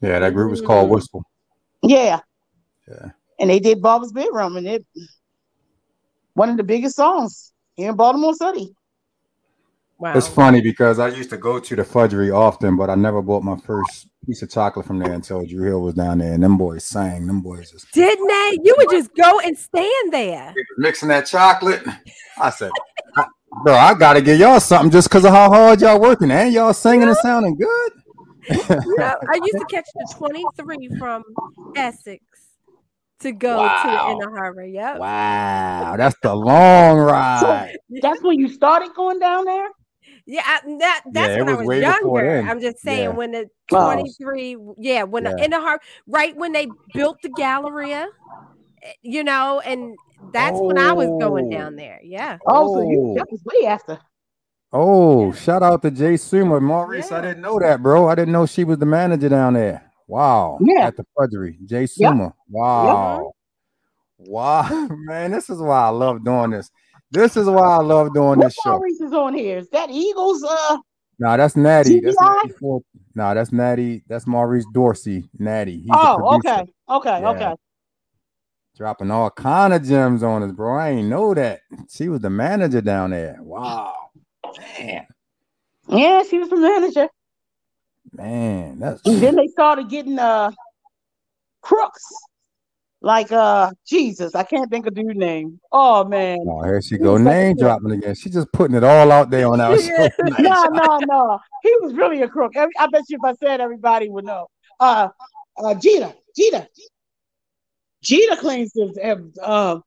Yeah, that group was called. Whistle. Yeah. Yeah. And they did Barbara's Bedroom, and it one of the biggest songs here in Baltimore City. Wow. It's funny because I used to go to the fudgery often, but I never bought my first piece of chocolate from there until Dru Hill was down there, and them boys sang. Them boys just Didn't they? You would just go and stand there. mixing that chocolate. I said, "Bro, I gotta give y'all something just because of how hard y'all working, and y'all singing and sounding good." Yeah, I used to catch the 23 from Essex to go Wow. to Inner Harbor. Yep. Wow, that's the long ride. That's when you started going down there. Yeah, I, that that's Yeah, it when I was was way before younger. I'm just saying Yeah. when the Wow. 23, yeah, when Yeah. the Inner Harbor, right when they built the Galleria, eh, you know, and that's when I was going Oh. down there. Yeah. Oh, so you Oh. that was way after. Oh, shout out to Jay Suma, Maurice. I didn't know that, bro. I didn't know she was the manager down there. Wow. Yeah. At the fudgery. Jay Suma. Wow. Wow. Man, this is why I love doing this. This is why I love doing What this show. Maurice is on here? Is that Eagles? Uh, Nah, that's Natty. That's Natty for, nah, that's Natty. That's Maurice Dorsey. Natty. He's oh, okay, okay, Yeah. okay. Dropping all kind of gems on us, bro. I ain't know that. She was the manager down there. Wow. Man. Yeah, she was the manager. Man, that's And then they started getting uh crooks. Like uh Jesus, I can't think of dude name. Oh man. Oh, here she go name dropping again. She just putting it all out there on our show. No, no, no. He was really a crook. I bet you if I said everybody would know. Uh uh Jeter, Jeter. Jeter claims to have uh,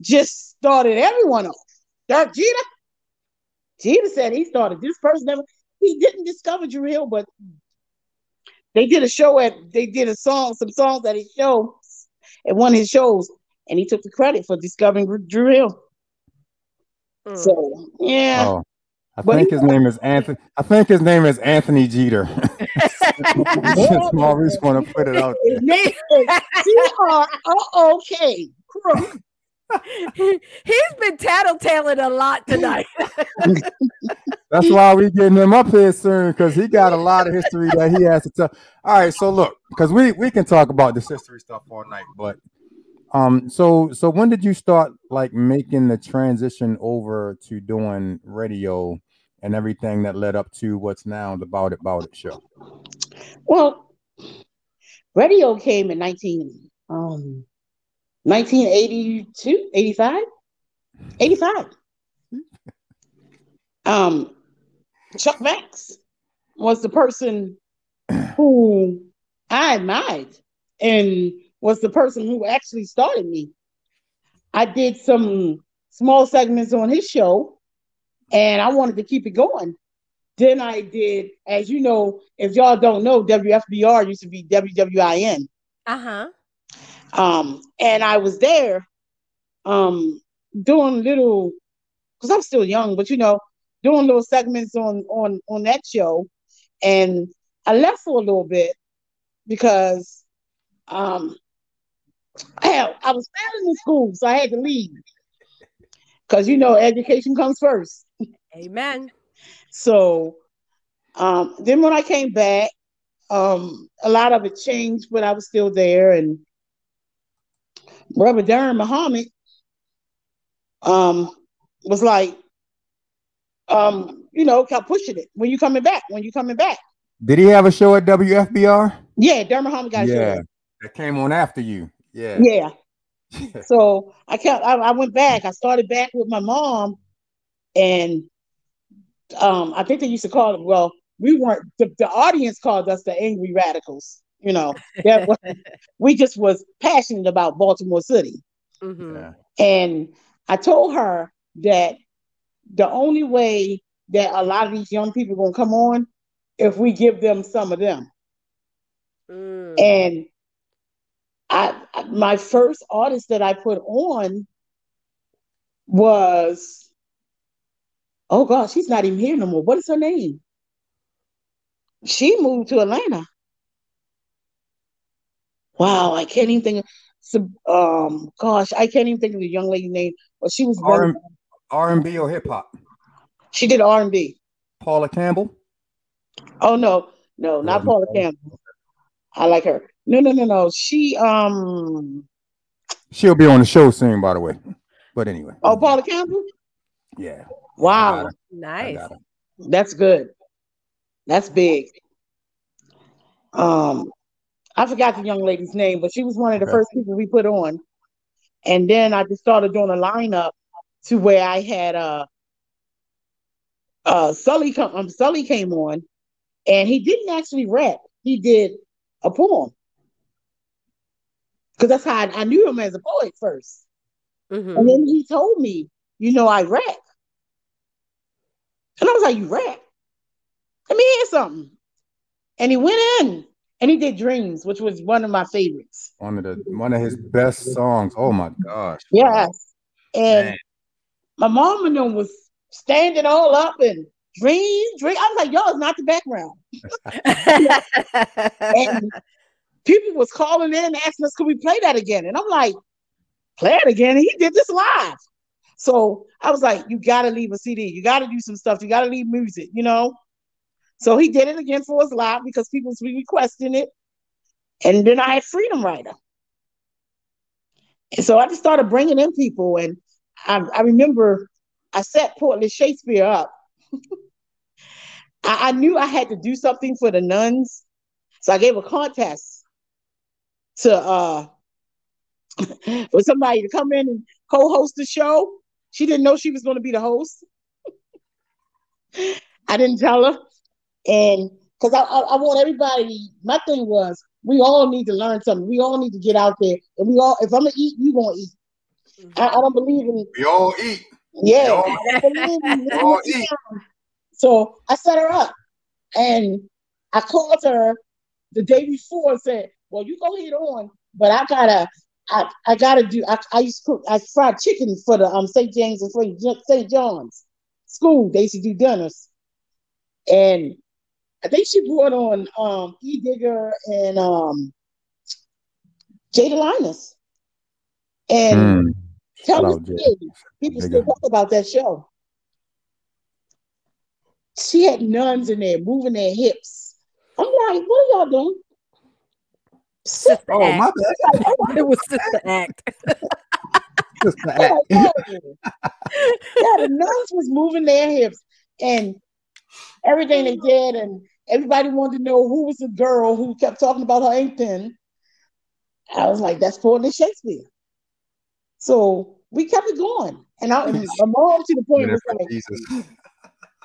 just started everyone off. Dirk Jeter. Jeter said he started this person. Never, he didn't discover Dru Hill, but they did a show at they did a song, some songs at his show at one of his shows, and he took the credit for discovering Dru Hill. Mm. So yeah. Oh, I But think his name is Anthony. I think his name is Anthony Jeter. Since Maurice want to put it out there. His name is C-R-O-O-K. Crook. He's been tattletaling a lot tonight. That's why we getting him up here soon because he got a lot of history that he has to tell. All right, so look, because we we can talk about this history stuff all night, but um, so so when did you start like making the transition over to doing radio and everything that led up to what's now the About It About It show? Well, radio came in 19, um, 1982, 85? 85. Um, Chuck Max was the person who I admired and was the person who actually started me. I did some small segments on his show and I wanted to keep it going. Then I did, as you know, if y'all don't know, WFBR used to be WWIN. Uh-huh. Um, and I was there um doing little because I'm still young, but you know, doing little segments on on on that show. And I left for a little bit because um I had, I was failing in school, so I had to leave. Because you know, education comes first. Amen. So um, then when I came back, um, a lot of it changed, but I was still there. And Brother Darren Muhammad um, was like, um, you know, kept pushing it. When you coming back? When you coming back? Did he have a show at WFBR? Yeah, Darren Muhammad got a yeah, show. that came on after you. Yeah. Yeah. So I kept I, I went back. I started back with my mom, and um, I think they used to call it. Well, we weren't. The, the audience called us the angry radicals. You know, that was, we just was passionate about Baltimore City, Mhm. Yeah. and I told her that the only way that a lot of these young people are gonna come on if we give them some of them. Mm. And I I- my first artist that I put on was oh gosh, she's not even here no more. What is her name? She moved to Atlanta. Wow, I can't even think of um gosh, I can't even think of the young lady name, but she was R and B or hip hop? she did R and B. Paula Campbell? Oh no, no, not Paula Campbell. I like her. No, no, no, no. She um She'll be on the show soon, by the way. But anyway. Oh, Paula Campbell? Yeah. Wow. Nice. That's good. That's big. Um, I forgot the young lady's name, but she was one of the okay. first people we put on. And then I just started doing a lineup to where I had uh uh Sully come um, Sully came on and he didn't actually rap. He did a poem. Because that's how I, I, knew him as a poet 1st mm-hmm. And then he told me, you know, I rap. And I was like, you rap? Let me hear something. And he went in and he did Dreams, which was one of my favorites. One of the one of his best songs. Oh my gosh. Yes. And Man. my mom and them was standing all up and dreams, dream. I was like, y'all is not the background. and people was calling in asking us, could we play that again? And I'm like, play it again. And he did this live. So I was like, you gotta leave a CD, you gotta do some stuff, you gotta leave music, you know. So he did it again for us live because people was requesting it. And then I had Freedom Writer. And so I just started bringing in people. And I, I remember I set Portland Shakespeare up. I, I knew I had to do something for the nuns. So I gave a contest to uh for somebody to come in and co-host the show. She didn't know she was going to be the host. I didn't tell her. And because I, I, I, want everybody, my thing was we all need to learn something. We all need to get out there. And we all, if I'm gonna eat, you gonna eat. I, I don't believe in We all eat. Yeah. we all eat. So I set her up and I called her the day before and said, Well, you go ahead on, but I gotta I, I gotta do I, I used to cook I fried chicken for the um St. James and St. John's school. They used to do dinners. And I think she brought on um E Digger and um Jada Linus. And mm. tell me people still talk about that show. She had nuns in there moving their hips. I'm like, what are y'all doing? Sister oh, act. my bad. it was Sister Act. Sister oh, Act. yeah, the nuns was moving their hips and everything they did, and everybody wanted to know who was the girl who kept talking about her ink pen. I was like, that's Portland Shakespeare. So we kept it going. And I, my mom to the point was like, Jesus.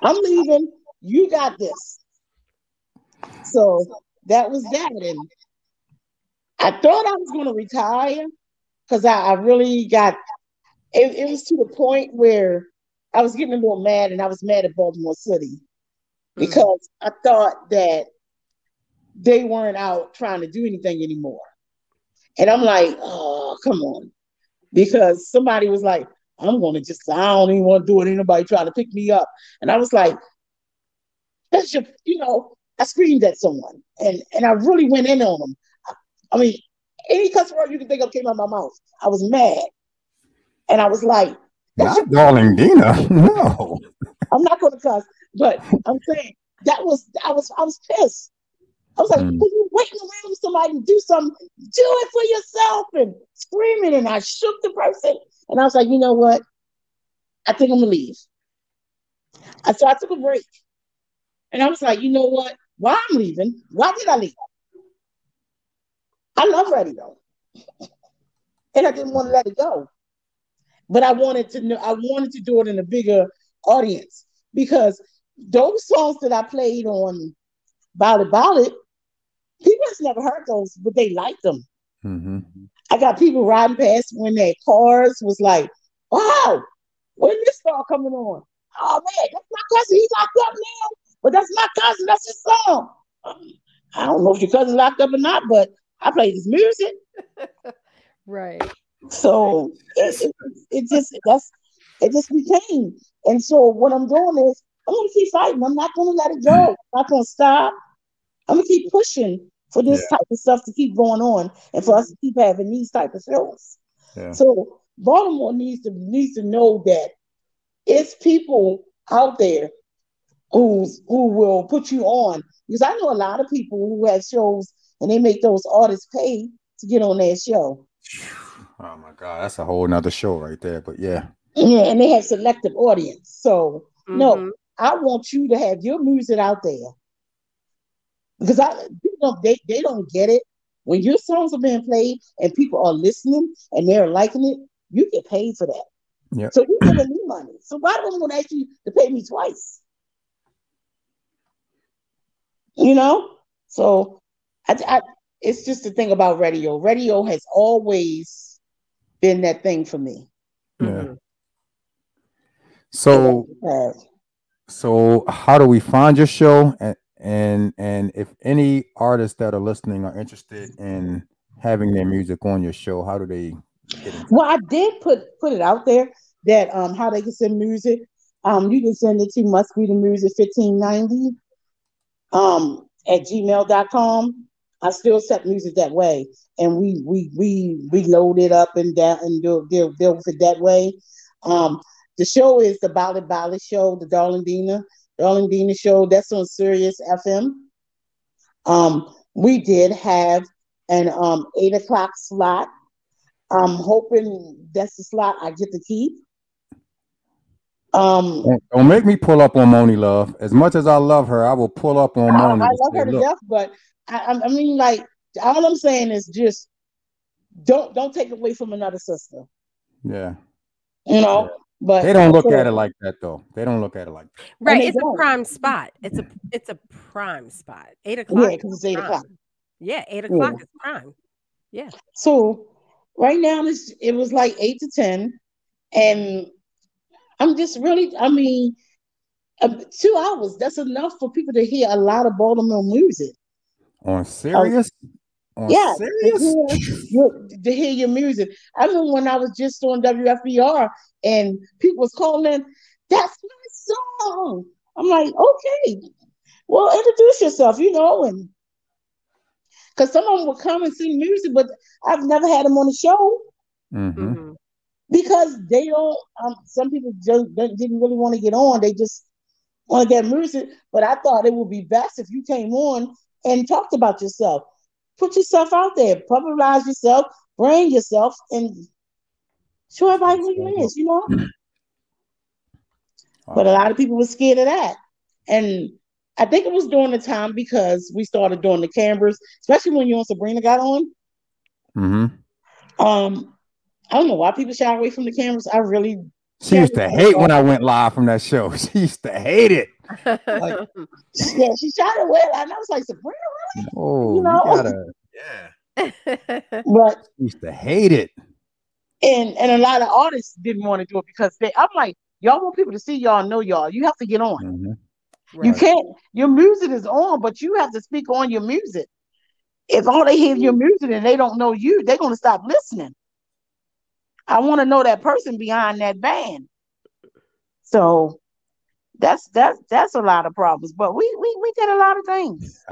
I'm leaving. You got this. So that was that. And I thought I was going to retire because I, I, really got, it, it was to the point where I was getting a little mad and I was mad at Baltimore City mm. because mm. I thought that they weren't out trying to do anything anymore. And I'm like, oh, come on. Because somebody was like, I'm gonna just, I don't even want to do it. Anybody trying to pick me up. And I was like, that's your, you know, I screamed at someone and and I really went in on them. I mean, any cuss word you can think of came out of my mouth. I was mad. And I was like, not your- darling Dena. No. I'm not gonna cuss, but I'm saying that was I was I was pissed. I was like, mm. you waiting around for somebody to do something, do it for yourself and screaming. And I shook the person. And I was like, you know what? I think I'm gonna leave. And so I took a break. And I was like, you know what? Why I'm leaving? Why did I leave? I love radio. and I didn't want to let it go. But I wanted to know, I wanted to do it in a bigger audience because those songs that I played on Ballad Ballad, people has never heard those, but they liked them. Mm-hmm. I got people riding past when their cars was like, wow, when this song coming on? Oh man, that's my cousin. He's locked up now, but that's my cousin. That's his song. I don't know if your cousin's locked up or not, but I play this music. right. So it, it, it, just that's it just became. And so what I'm doing is I'm gonna keep fighting. I'm not gonna let it go. Hmm. I'm not gonna stop. I'm gonna keep pushing for this yeah. type of stuff to keep going on and for us to keep having these type of shows. Yeah. So Baltimore needs to needs to know that it's people out there who's who will put you on. Because I know a lot of people who have shows and they make those artists pay to get on that show. Oh my god, that's a whole nother show right there. But yeah. Yeah, and they have selective audience. So mm-hmm. no, I want you to have your music out there. Because I you know they, they don't get it. When your songs are being played and people are listening and they're liking it, you get paid for that. Yeah. So you're giving me money. So why do I want to ask you to pay me twice? You know? So I, I, it's just the thing about radio. Radio has always been that thing for me. Yeah. Mm-hmm. So, so how do we find your show? And and and if any artists that are listening are interested in having their music on your show, how do they? Well, I did put put it out there that um how they can send music. Um, you can send it to must be the music 1590 um at gmail.com. I still set music that way, and we we we we load it up and down and do deal deal with it that way. Um, the show is the Ballad Ballad Show, the Darling Dena, Darling Dena Show. That's on Sirius FM. Um, we did have an um eight o'clock slot. I'm hoping that's the slot I get to keep. Um, don't make me pull up on Monie Love. As much as I love her, I will pull up on Monie. I, I love her to death, but I, I mean, like, all I'm saying is just don't don't take away from another sister. Yeah. You know, yeah. but they don't look at it like that though. They don't look at it like that. Right. It's don't. a prime spot. It's a it's a prime spot. Eight o'clock. Yeah, because it's eight prime. o'clock. Yeah, eight o'clock yeah. is prime. Yeah. So right now it's it was like eight to ten, and I'm just really, I mean, uh, two hours, that's enough for people to hear a lot of Baltimore music. On Sirius? On yeah, Sirius? To hear, to hear your music. I remember when I was just on WFBR and people was calling, that's my song. I'm like, okay, well, introduce yourself, you know, and because some of them would come and sing music, but I've never had them on the show. Mm-hmm. mm-hmm because they don't. Um, some people just didn't really want to get on. They just want to get music. But I thought it would be best if you came on and talked about yourself, put yourself out there, publicize yourself, brand yourself, and show everybody who you is. You know. But a lot of people were scared of that, and I think it was during the time because we started doing the cameras, especially when you and Sabrina got on. Mm-hmm. Um, I don't know why people shy away from the cameras. I really. She used to hate when I went live from that show. She used to hate it. Like, yeah, she shied away, and I was like, Sabrina, really? Oh, you know, you gotta, yeah. but she used to hate it. And and a lot of artists didn't want to do it because they. I'm like, y'all want people to see y'all, know y'all. You have to get on. Mm-hmm. Right. You can't. Your music is on, but you have to speak on your music. If all they hear your music and they don't know you, they're gonna stop listening. I want to know that person behind that band. So that's that's that's a lot of problems. But we we we did a lot of things.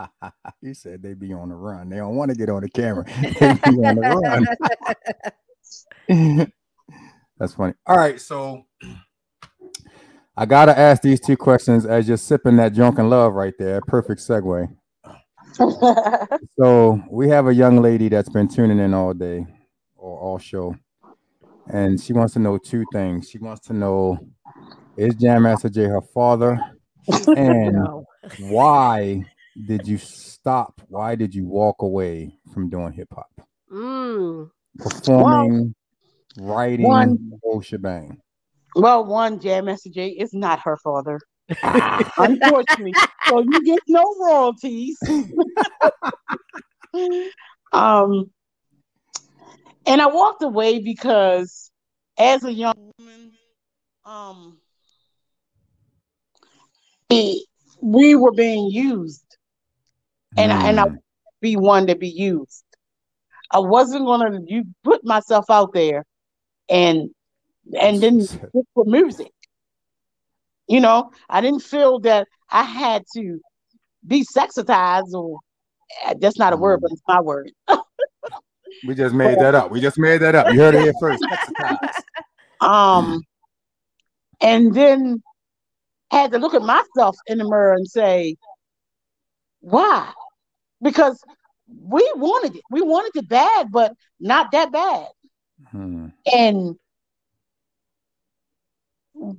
you said they be on the run. They don't want to get on the camera. They be on the run. that's funny. All right, so I gotta ask these two questions as you're sipping that drunken love right there. Perfect segue. so we have a young lady that's been tuning in all day or all show and she wants to know two things. She wants to know is Jam Master Jay her father, and no. why did you stop? Why did you walk away from doing hip hop? Mm. Performing, well, writing, one, the whole shebang. Well, one Jam Master Jay is not her father. Unfortunately, so you get no royalties. um, and I walked away because as a young woman, um, we were being used, and mm. I, and I hmm. be one to be used. I wasn't gonna you put myself out there, and and then for music. You know, I didn't feel that I had to be sexitized or eh, that's not a word, but it's my word. We just made that up. We just made that up. You heard it here first. um, and then had to look at myself in the mirror and say, why? Because we wanted it. We wanted it bad, but not that bad. Hmm. And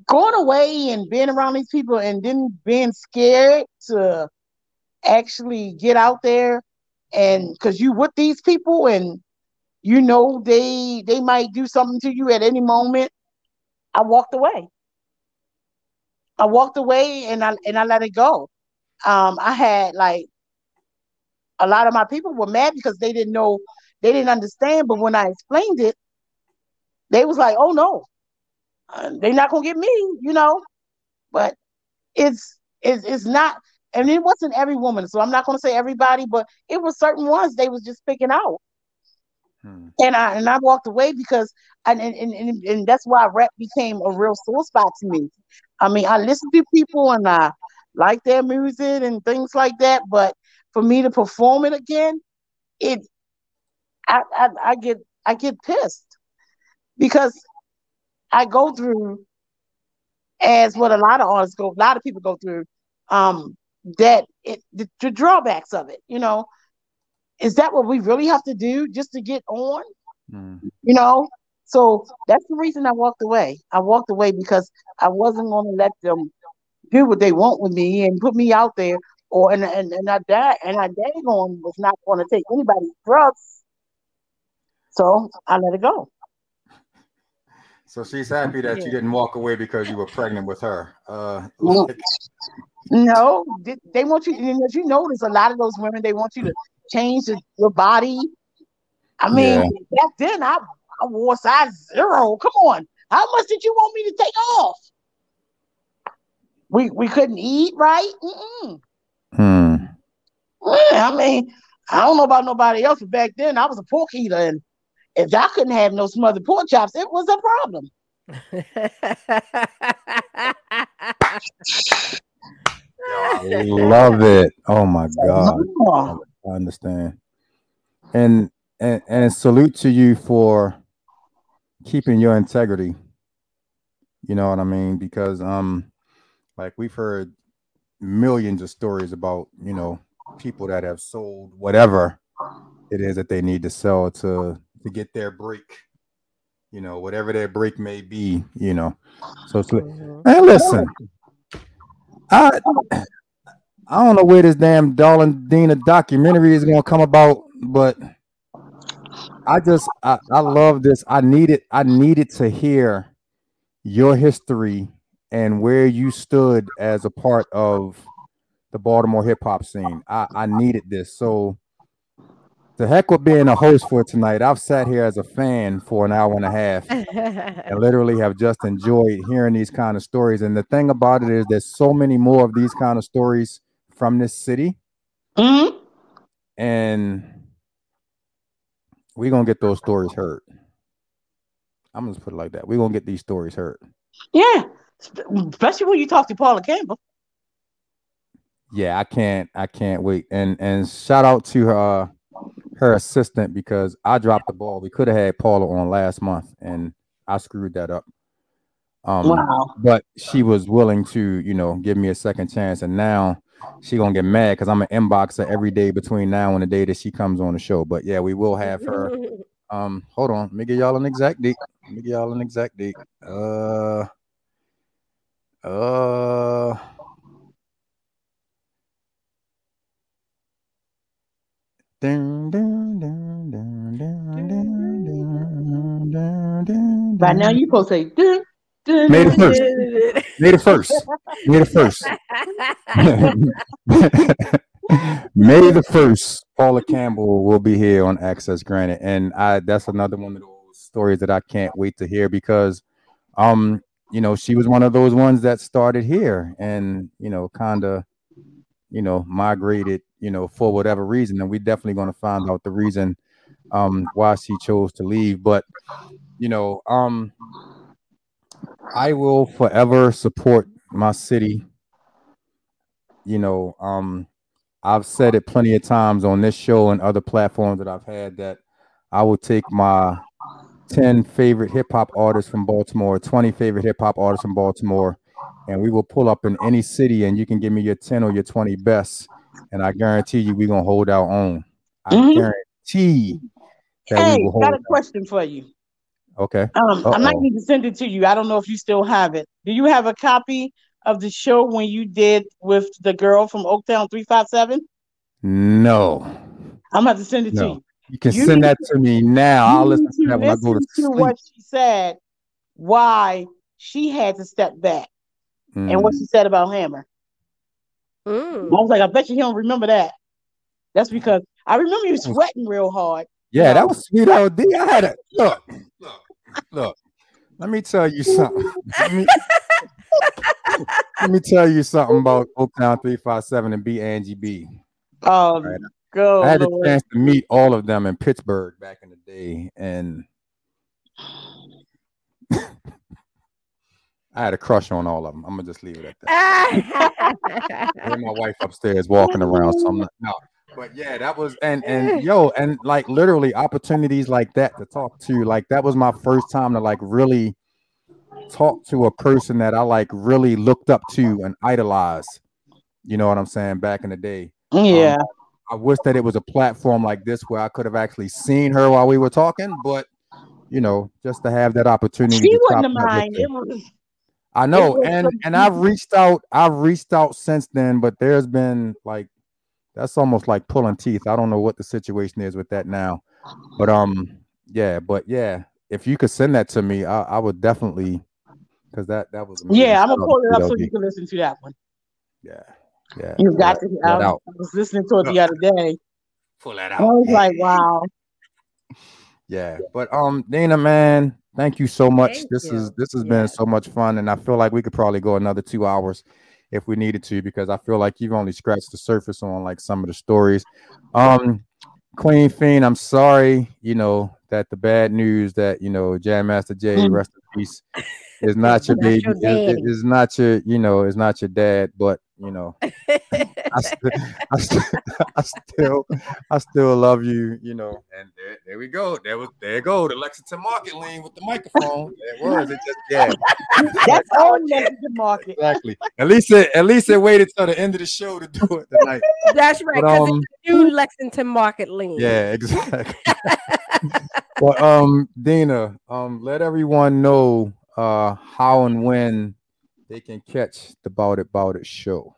going away and being around these people and then being scared to actually get out there and because you with these people and you know they they might do something to you at any moment i walked away i walked away and i and i let it go um i had like a lot of my people were mad because they didn't know they didn't understand but when i explained it they was like oh no uh, they're not gonna get me you know but it's it's, it's not and it wasn't every woman so i'm not gonna say everybody but it was certain ones they was just picking out Hmm. And I and I walked away because and, and, and, and that's why rap became a real sore spot to me. I mean, I listen to people and I like their music and things like that, but for me to perform it again, it I, I, I get I get pissed because I go through as what a lot of artists go, a lot of people go through, um, that it the, the drawbacks of it, you know, is that what we really have to do just to get on? Mm. You know, so that's the reason I walked away. I walked away because I wasn't going to let them do what they want with me and put me out there. Or and and, and I died and I on was not going to take anybody's drugs. So I let it go. So she's happy that yeah. you didn't walk away because you were pregnant with her. Uh, no, no they want you. You notice a lot of those women, they want you to change your body. I mean, yeah. back then I, I wore size zero. Come on, how much did you want me to take off? We we couldn't eat right. Mm-mm. Hmm. I mean, I don't know about nobody else, but back then I was a pork eater, and if I couldn't have no smothered pork chops, it was a problem. I love it. Oh my god. I understand. And and and salute to you for keeping your integrity. You know what I mean? Because um like we've heard millions of stories about, you know, people that have sold whatever it is that they need to sell to to get their break. You know, whatever their break may be, you know. So, so mm-hmm. and listen, I I don't know where this damn Darling Dena documentary is gonna come about, but I just I, I love this. I needed I needed to hear your history and where you stood as a part of the Baltimore hip hop scene. I, I needed this. So the heck with being a host for tonight. I've sat here as a fan for an hour and a half and literally have just enjoyed hearing these kind of stories. And the thing about it is there's so many more of these kind of stories from this city. Mm-hmm. And we're gonna get those stories heard. I'm gonna put it like that. We're gonna get these stories heard. Yeah. Especially when you talk to Paula Campbell. Yeah, I can't I can't wait. And and shout out to her her assistant because I dropped the ball. We could have had Paula on last month and I screwed that up. Um, wow. but she was willing to, you know, give me a second chance. And now she gonna get mad because I'm an inboxer every day between now and the day that she comes on the show. But yeah, we will have her. Um, hold on, let me get y'all an exact date. Let me get y'all an exact date. Uh, uh. By now you supposed to say dun, dun, May the first. May the first. May the first. May the first. Paula Campbell will be here on Access Granted, and I that's another one of those stories that I can't wait to hear because, um, you know, she was one of those ones that started here and you know, kind of, you know, migrated, you know, for whatever reason, and we're definitely going to find out the reason, um, why she chose to leave. But, you know, um I will forever support my city. You know, um, I've said it plenty of times on this show and other platforms that I've had that I will take my 10 favorite hip hop artists from Baltimore, 20 favorite hip hop artists from Baltimore, and we will pull up in any city, and you can give me your ten or your twenty best, and I guarantee you we're gonna hold our own. I Mhm. guarantee. Hey, got a question for you. Okay. Um, I might Uh-oh. need to send it to you. I don't know if you still have it. Do you have a copy of the show when you did with the girl from Oaktown 357? No, I'm gonna have to send it to you. you can You send that to me now. I'll listen to that when I go to listen sleep. what she said, why she had to step back, and what Mm. she said about Hammer. Mm. I was like, I bet you he don't remember that. That's because I remember you sweating real hard. Yeah, that was sweet OD. I had a look, look, look. Let me tell you something. Let me, let me tell you something about Oaktown 357 and B Angie B. Um, Right. go. I had a Lord. chance to meet all of them in Pittsburgh back in the day, and I had a crush on all of them. I'm gonna just leave it at that. and my wife upstairs walking around. So I'm not no. But yeah, that was and and yo, and like literally opportunities like that to talk to. Like that was my first time to like really talk to a person that I like really looked up to and idolized. You know what I'm saying? Back in the day. Um, yeah. I wish that it was a platform like this where I could have actually seen her while we were talking, but you know, just to have that opportunity. she to wouldn't mind. It was I know, and and I've reached out. I've reached out since then, but there's been like that's almost like pulling teeth. I don't know what the situation is with that now, but um, yeah, but yeah, if you could send that to me, I, I would definitely because that that was amazing. yeah. I'm gonna pull it up so you can listen to that one. Yeah, yeah. You got that- to. pull I was, out. I was listening to it the other day. Pull that out. I was like, wow. Yeah, but um, Dana, man, thank you so much. Thank this is this has Yeah. been so much fun, and I feel like we could probably go another two hours if we needed to, because I feel like you've only scratched the surface on like some of the stories. Um, Queen Fiend, I'm sorry, you know that the bad news that you know Jam Master Jay, Mm. rest in peace, is not your baby, is, is not your, you know, is not your dad, but you know, I, st- I, st- I still, I still love you, you know. And there, there we go. There was, there you go. The Lexington Market lean with the microphone. It was. It just, yeah, That's all you have to market. exactly. At least it, at least it waited till the end of the show to do it tonight. That's right. But, Because um, it's a new Lexington Market lean. yeah, exactly. but um, Dena, um, let everyone know uh how and when they can catch the Bout It It show.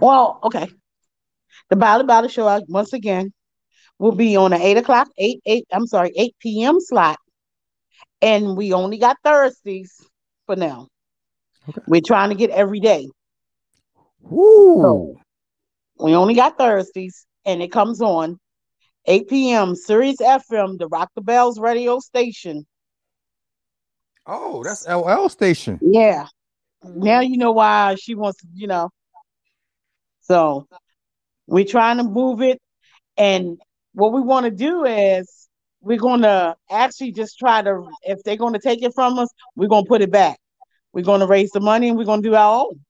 Well, okay. The Bally Bally Show uh, once again will be on an eight o'clock, eight eight. I'm sorry, eight p.m. slot, and we only got Thursdays for now. Okay. We're trying to get every day. Woo! We only got Thursdays, and it comes on 8 p.m. Sirius FM, the Rock the Bells radio station. Oh, that's LL station. Yeah. Now you know why she wants, to, you know. So we're trying to move it. And what we want to do is we're going to actually just try to, if they're going to take it from us, we're going to put it back. We're going to raise the money and we're going to do our own.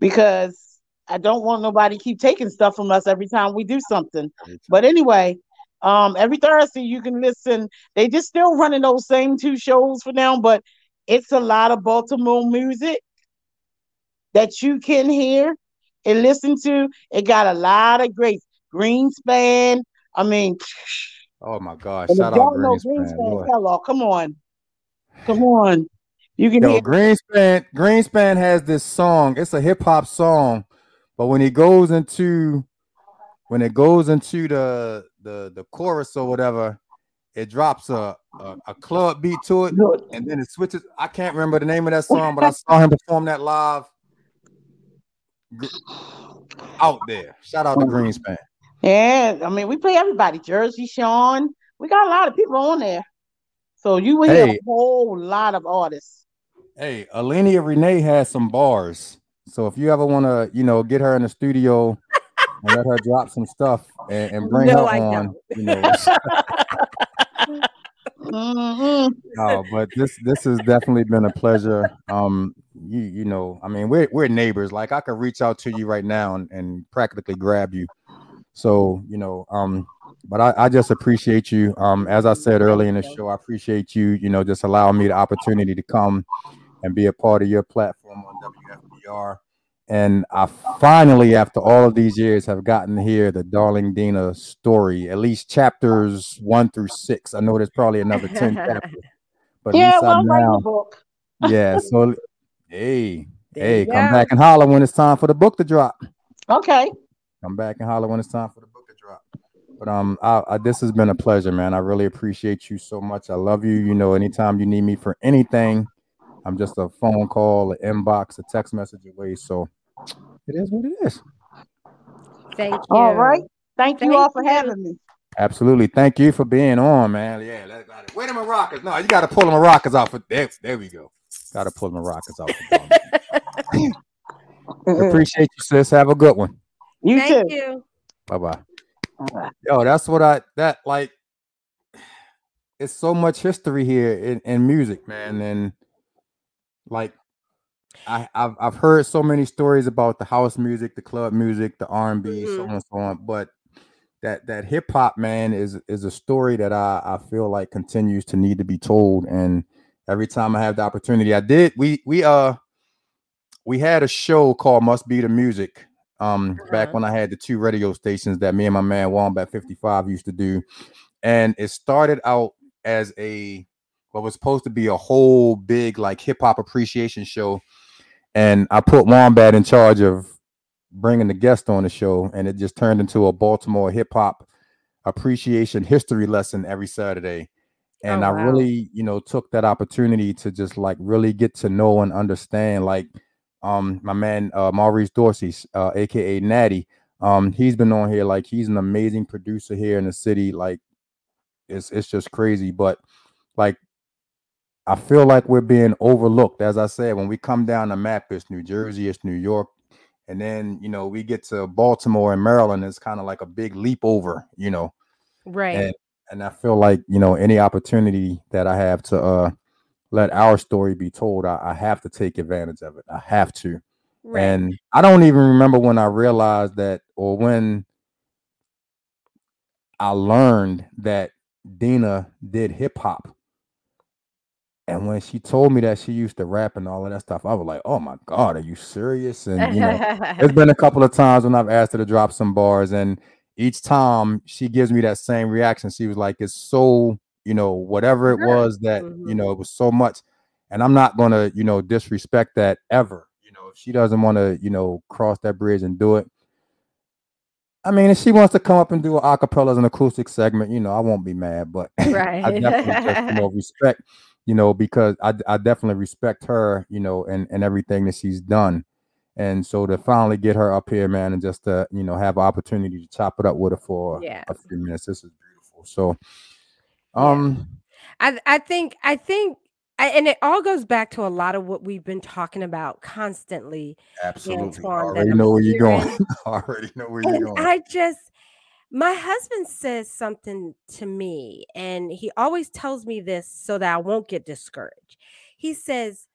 Because I don't want nobody keep taking stuff from us every time we do something. But anyway, um, every Thursday you can listen. They just still running those same two shows for now, but it's a lot of Baltimore music that you can hear and listen to. It got a lot of great Greenspan. I mean, Oh my gosh! Shout out Greenspan. Greenspan. Kellogg, come on, come on. You can Yo, hear Greenspan, Greenspan has this song. It's a hip hop song, but when he goes into when it goes into the the the chorus or whatever, it drops a a, a club beat to it, and then it switches. I can't remember the name of that song, but I saw him perform that live. Out there. Shout out to oh. Greenspan. Yeah, I mean, we play everybody. Jersey Sean. We got a lot of people on there. So you will hear Hey. a whole lot of artists. Hey, Alenia Renee has some bars. So if you ever want to, you know, get her in the studio and let her drop some stuff and, and bring No, her I on, don't. you know. Mhm. no, but this this has definitely been a pleasure. Um, you you know, I mean, we're we're neighbors. Like I could reach out to you right now and, and practically grab you. So you know, um, but I, I just appreciate you. Um, as I said earlier in the show, I appreciate you. You know, just allowing me the opportunity to come and be a part of your platform on WFBR. And I finally, after all of these years, have gotten hear the Darling Dena story, at least chapters one through six. I know there's probably another 10 chapters. But yeah, well, write the book. yeah, so hey, hey, come back and holler when it's time for the book to drop. Okay. Come back and holler when it's time for the book to drop. But um, I, I, this has been a pleasure, man. I really appreciate you so much. I love you. You know, anytime you need me for anything, I'm just a phone call, an inbox, a text message away. So it is what it is. Thank you. All right. Thank, Thank you all for you. having me. Absolutely. Thank you for being on, man. Yeah, let, let, where the maracas? No, you got to pull the maracas off. Of, there, there we go. Got to pull the maracas off. Appreciate you, sis. Have a good one. You Thank too. You. Bye bye. Yo, that's what I that like. It's so much history here in, in music, man, and like I, I've I've heard so many stories about the house music, the club music, the R and B, mm-hmm. so on and so on. But that that hip hop man is is a story that I I feel like continues to need to be told. And every time I have the opportunity, I did. We we uh we had a show called Must Be the Music um uh-huh. back when I had the two radio stations that me and my man Wombat 55 used to do. And it started out as a what was supposed to be a whole big like hip hop appreciation show. And I put Wombat in charge of bringing the guest on the show, and it just turned into a Baltimore hip hop appreciation history lesson every Saturday. And oh, wow. I really, you know, took that opportunity to just like really get to know and understand like um my man uh Maurice Dorsey, uh, aka Natty. Um, he's been on here like he's an amazing producer here in the city. Like it's it's just crazy. But like I feel like we're being overlooked. As I said, when we come down the map, it's New Jersey, it's New York, and then you know we get to Baltimore and Maryland. It's kind of like a big leap over, you know. Right. And, and I feel like you know any opportunity that I have to uh let our story be told, I, I have to take advantage of it. I have to. Right. And I don't even remember when I realized that or when I learned that Dena did hip hop. And when she told me that she used to rap and all of that stuff, I was like, "Oh my god, are you serious?" And you know, it's been a couple of times when I've asked her to drop some bars, and each time she gives me that same reaction. She was like, "It's so you know, whatever it was that, mm-hmm. you know, it was so much. And I'm not going to, you know, disrespect that ever. You know, if she doesn't want to, you know, cross that bridge and do it. I mean, if she wants to come up and do an acapella as an acoustic segment, you know, I won't be mad, but right. I definitely just, you know, respect, you know, because I, I definitely respect her, you know, and, and everything that she's done. And so to finally get her up here, man, and just to, you know, have opportunity to chop it up with her for yeah. a few minutes, this is beautiful. So um, I I think I think I, and it all goes back to a lot of what we've been talking about constantly. Absolutely. Antwon, already know where you're going. already know where you're going. I just my husband says something to me, and he always tells me this so that I won't get discouraged. He says,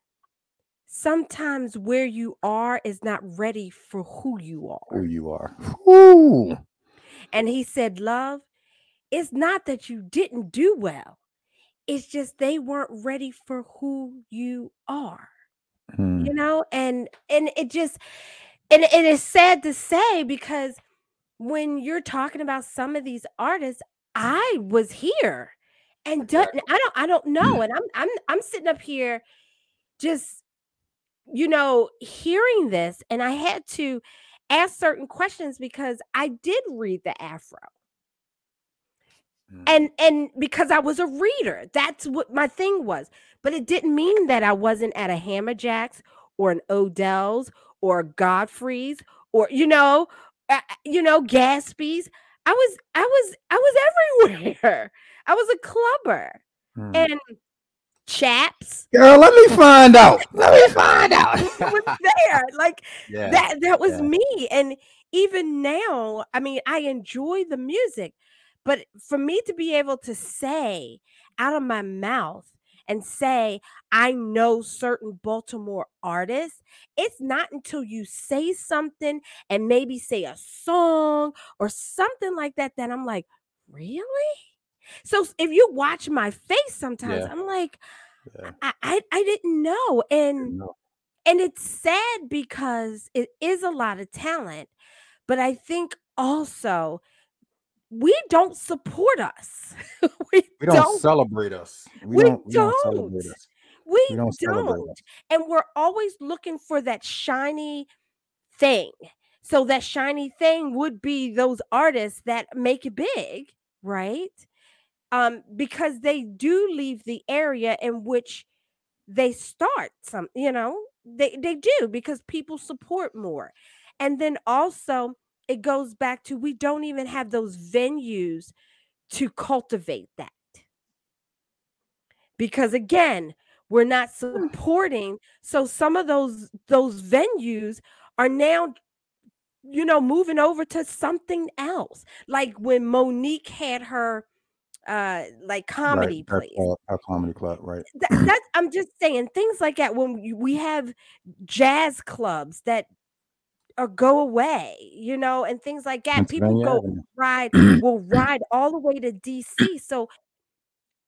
Sometimes where you are is not ready for who you are. Who you are. Ooh. And he said, Love, it's not that you didn't do well. It's just they weren't ready for who you are. Hmm. You know, and and it just and, and it's sad to say because when you're talking about some of these artists, I was here and done, I don't I don't know. And I'm I'm I'm sitting up here just you know hearing this and I had to ask certain questions because I did read the Afro. Mm. And and because I was a reader, that's what my thing was. But it didn't mean that I wasn't at a Hammerjacks or an Odell's or a Godfrey's or you know, uh, you know, Gatsby's. I was I was I was everywhere. I was a clubber. Mm. And chaps. Girl, let me find out. Let me find out. was there. Like yeah. that that was yeah. me. And even now, I mean, I enjoy the music, but for me to be able to say out of my mouth and say, I know certain Baltimore artists, it's not until you say something and maybe say a song or something like that that I'm like, really? So if you watch my face sometimes, Yeah. I'm like, Yeah. I, I I didn't know. And No. and it's sad because it is a lot of talent, but I think also we don't support us. we, We don't, don't. celebrate us. We, We don't. We don't celebrate don't. us. We, We don't. don't. And we're always looking for that shiny thing. So that shiny thing would be those artists that make it big, right? Um, because they do leave the area in which they start some, you know, they, they do because people support more. And then also it goes back to we don't even have those venues to cultivate that. Because again, we're not supporting so some of those those venues are now you know moving over to something else like when monique had her uh like comedy right. plays Our, comedy club, right? That, that's i'm just saying things like that when we have jazz clubs that or go away you know and things like that people Pennsylvania go Avenue. ride will ride all the way to dc so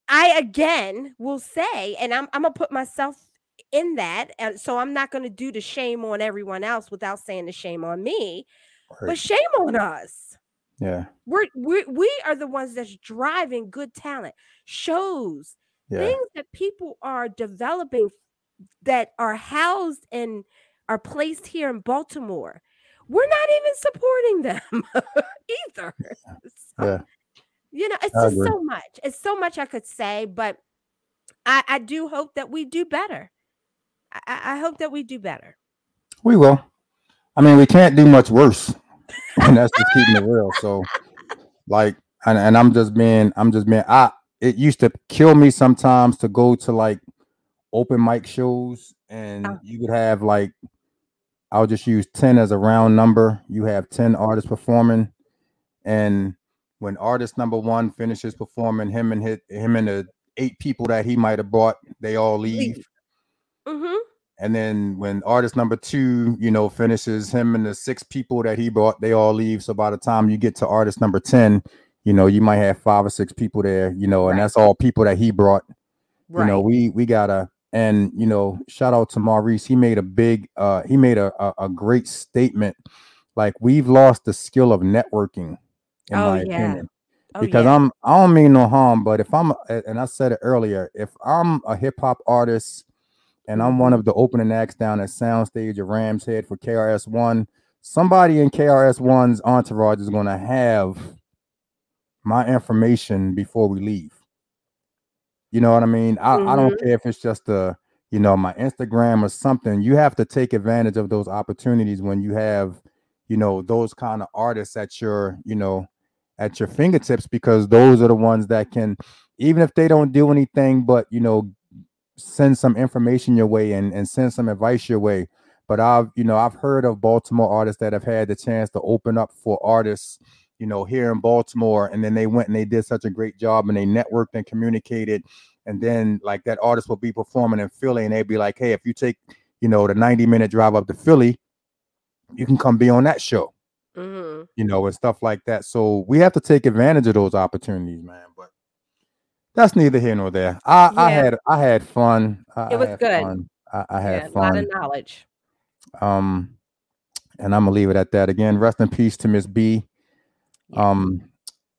i again will say and i'm, I'm gonna put myself in that and so i'm not gonna do the shame on everyone else without saying the shame on me but shame on us Yeah. we're, we we are the ones that's driving good talent shows Yeah. things that people are developing that are housed and are placed here in Baltimore. We're not even supporting them either. So, Yeah. You know, it's just so much. It's so much I could say, but I, I do hope that we do better. I, I I hope that we do better. We will. I mean, we can't do much worse. and that's just keeping it real. So, like, and, and I'm just being, I'm just being, I, it used to kill me sometimes to go to like open mic shows and Oh. you would have like, I'll just use 10 as a round number. You have 10 artists performing. And when artist number one finishes performing, him and his, him and the eight people that he might have brought, they all leave. Mm-hmm. And then when artist number two, you know, finishes him and the six people that he brought, they all leave. So by the time you get to artist number 10, you know, you might have five or six people there, you know, and Right. that's all people that he brought. Right. You know, we we gotta and you know, shout out to Maurice. He made a big uh he made a a, a great statement. Like we've lost the skill of networking, in Oh, my yeah. opinion oh, because yeah. I'm I don't mean no harm, but if I'm and I said it earlier, if I'm a hip hop artist and I'm one of the opening acts down at Soundstage or Rams Head for KRS One, somebody in KRS One's entourage is gonna have my information before we leave. You know what I mean? I, I don't mm-hmm. care if it's just a you know my Instagram or something. You have to take advantage of those opportunities when you have you know those kind of artists at your you know at your fingertips because those are the ones that can even if they don't do anything but you know send some information your way and, and send some advice your way but i've you know i've heard of baltimore artists that have had the chance to open up for artists you know here in baltimore and then they went and they did such a great job and they networked and communicated and then like that artist will be performing in philly and they'd be like hey if you take you know the 90 minute drive up to philly you can come be on that show hmm you know, and stuff like that. So we have to take advantage of those opportunities, man. But that's neither here nor there. I, I had I had fun. I, It I was had good. Fun. I, I Yeah, had a lot of knowledge. Um, and I'm gonna leave it at that. Again, rest in peace to Miss B. Yeah. Um,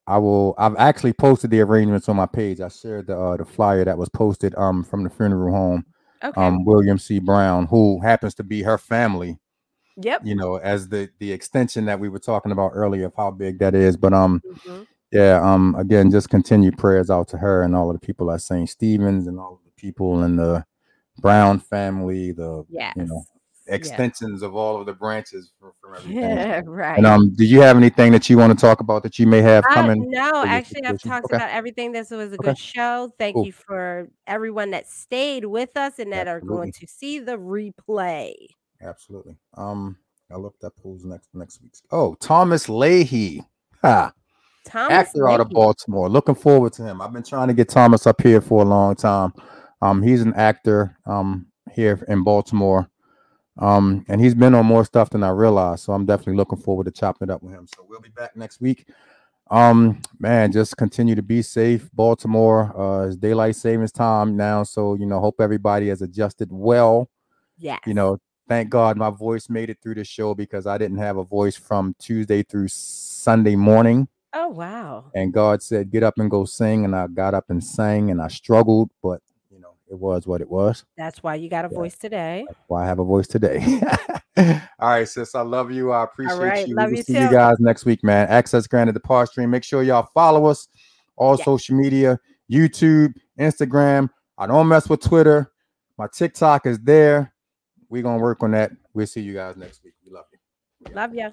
I will. I've actually posted the arrangements on my page. I shared the uh, the flyer that was posted um from the funeral home. Okay. Um, William C. Brown, who happens to be her family. yep. You know, as the the extension that we were talking about earlier of how big that is. But um, Mhm. yeah um again just continue prayers out to her and all of the people at st stephen's and all of the people in the brown family the Yes. you know Yeah. extensions of all of the branches from, from everything Yeah, right. and um do you have anything that you want to talk about that you may have Uh, coming no, actually, I've talked Okay. about everything. This was a Okay. good show. Thank Cool. you for everyone that stayed with us and that are going to see the replay. absolutely um i looked up who's next next week's oh thomas leahy ha, Thomas actor out of Baltimore. Looking forward to him. I've been trying to get Thomas up here for a long time. Um, he's an actor um here in Baltimore. Um, and he's been on more stuff than I realized. So I'm definitely looking forward to chopping it up with him. So we'll be back next week. Um, man, just continue to be safe. Baltimore, uh, it's daylight savings time now, so you know, hope everybody has adjusted well. Yeah. You know, thank God my voice made it through the show because I didn't have a voice from Tuesday through Sunday morning. Oh wow. And God said, "Get up and go sing," and I got up and sang, and I struggled, but it was what it was. That's why you got a Yeah. voice today. That's why I have a voice today. All right, sis. I love you. I appreciate right, you. love we'll you see you guys next week, man. Access granted the par stream. Make sure y'all follow us. All Yeah. social media, YouTube, Instagram. I don't mess with Twitter. My TikTok is there. We're gonna work on that. We'll see you guys next week. We love you. Love ya.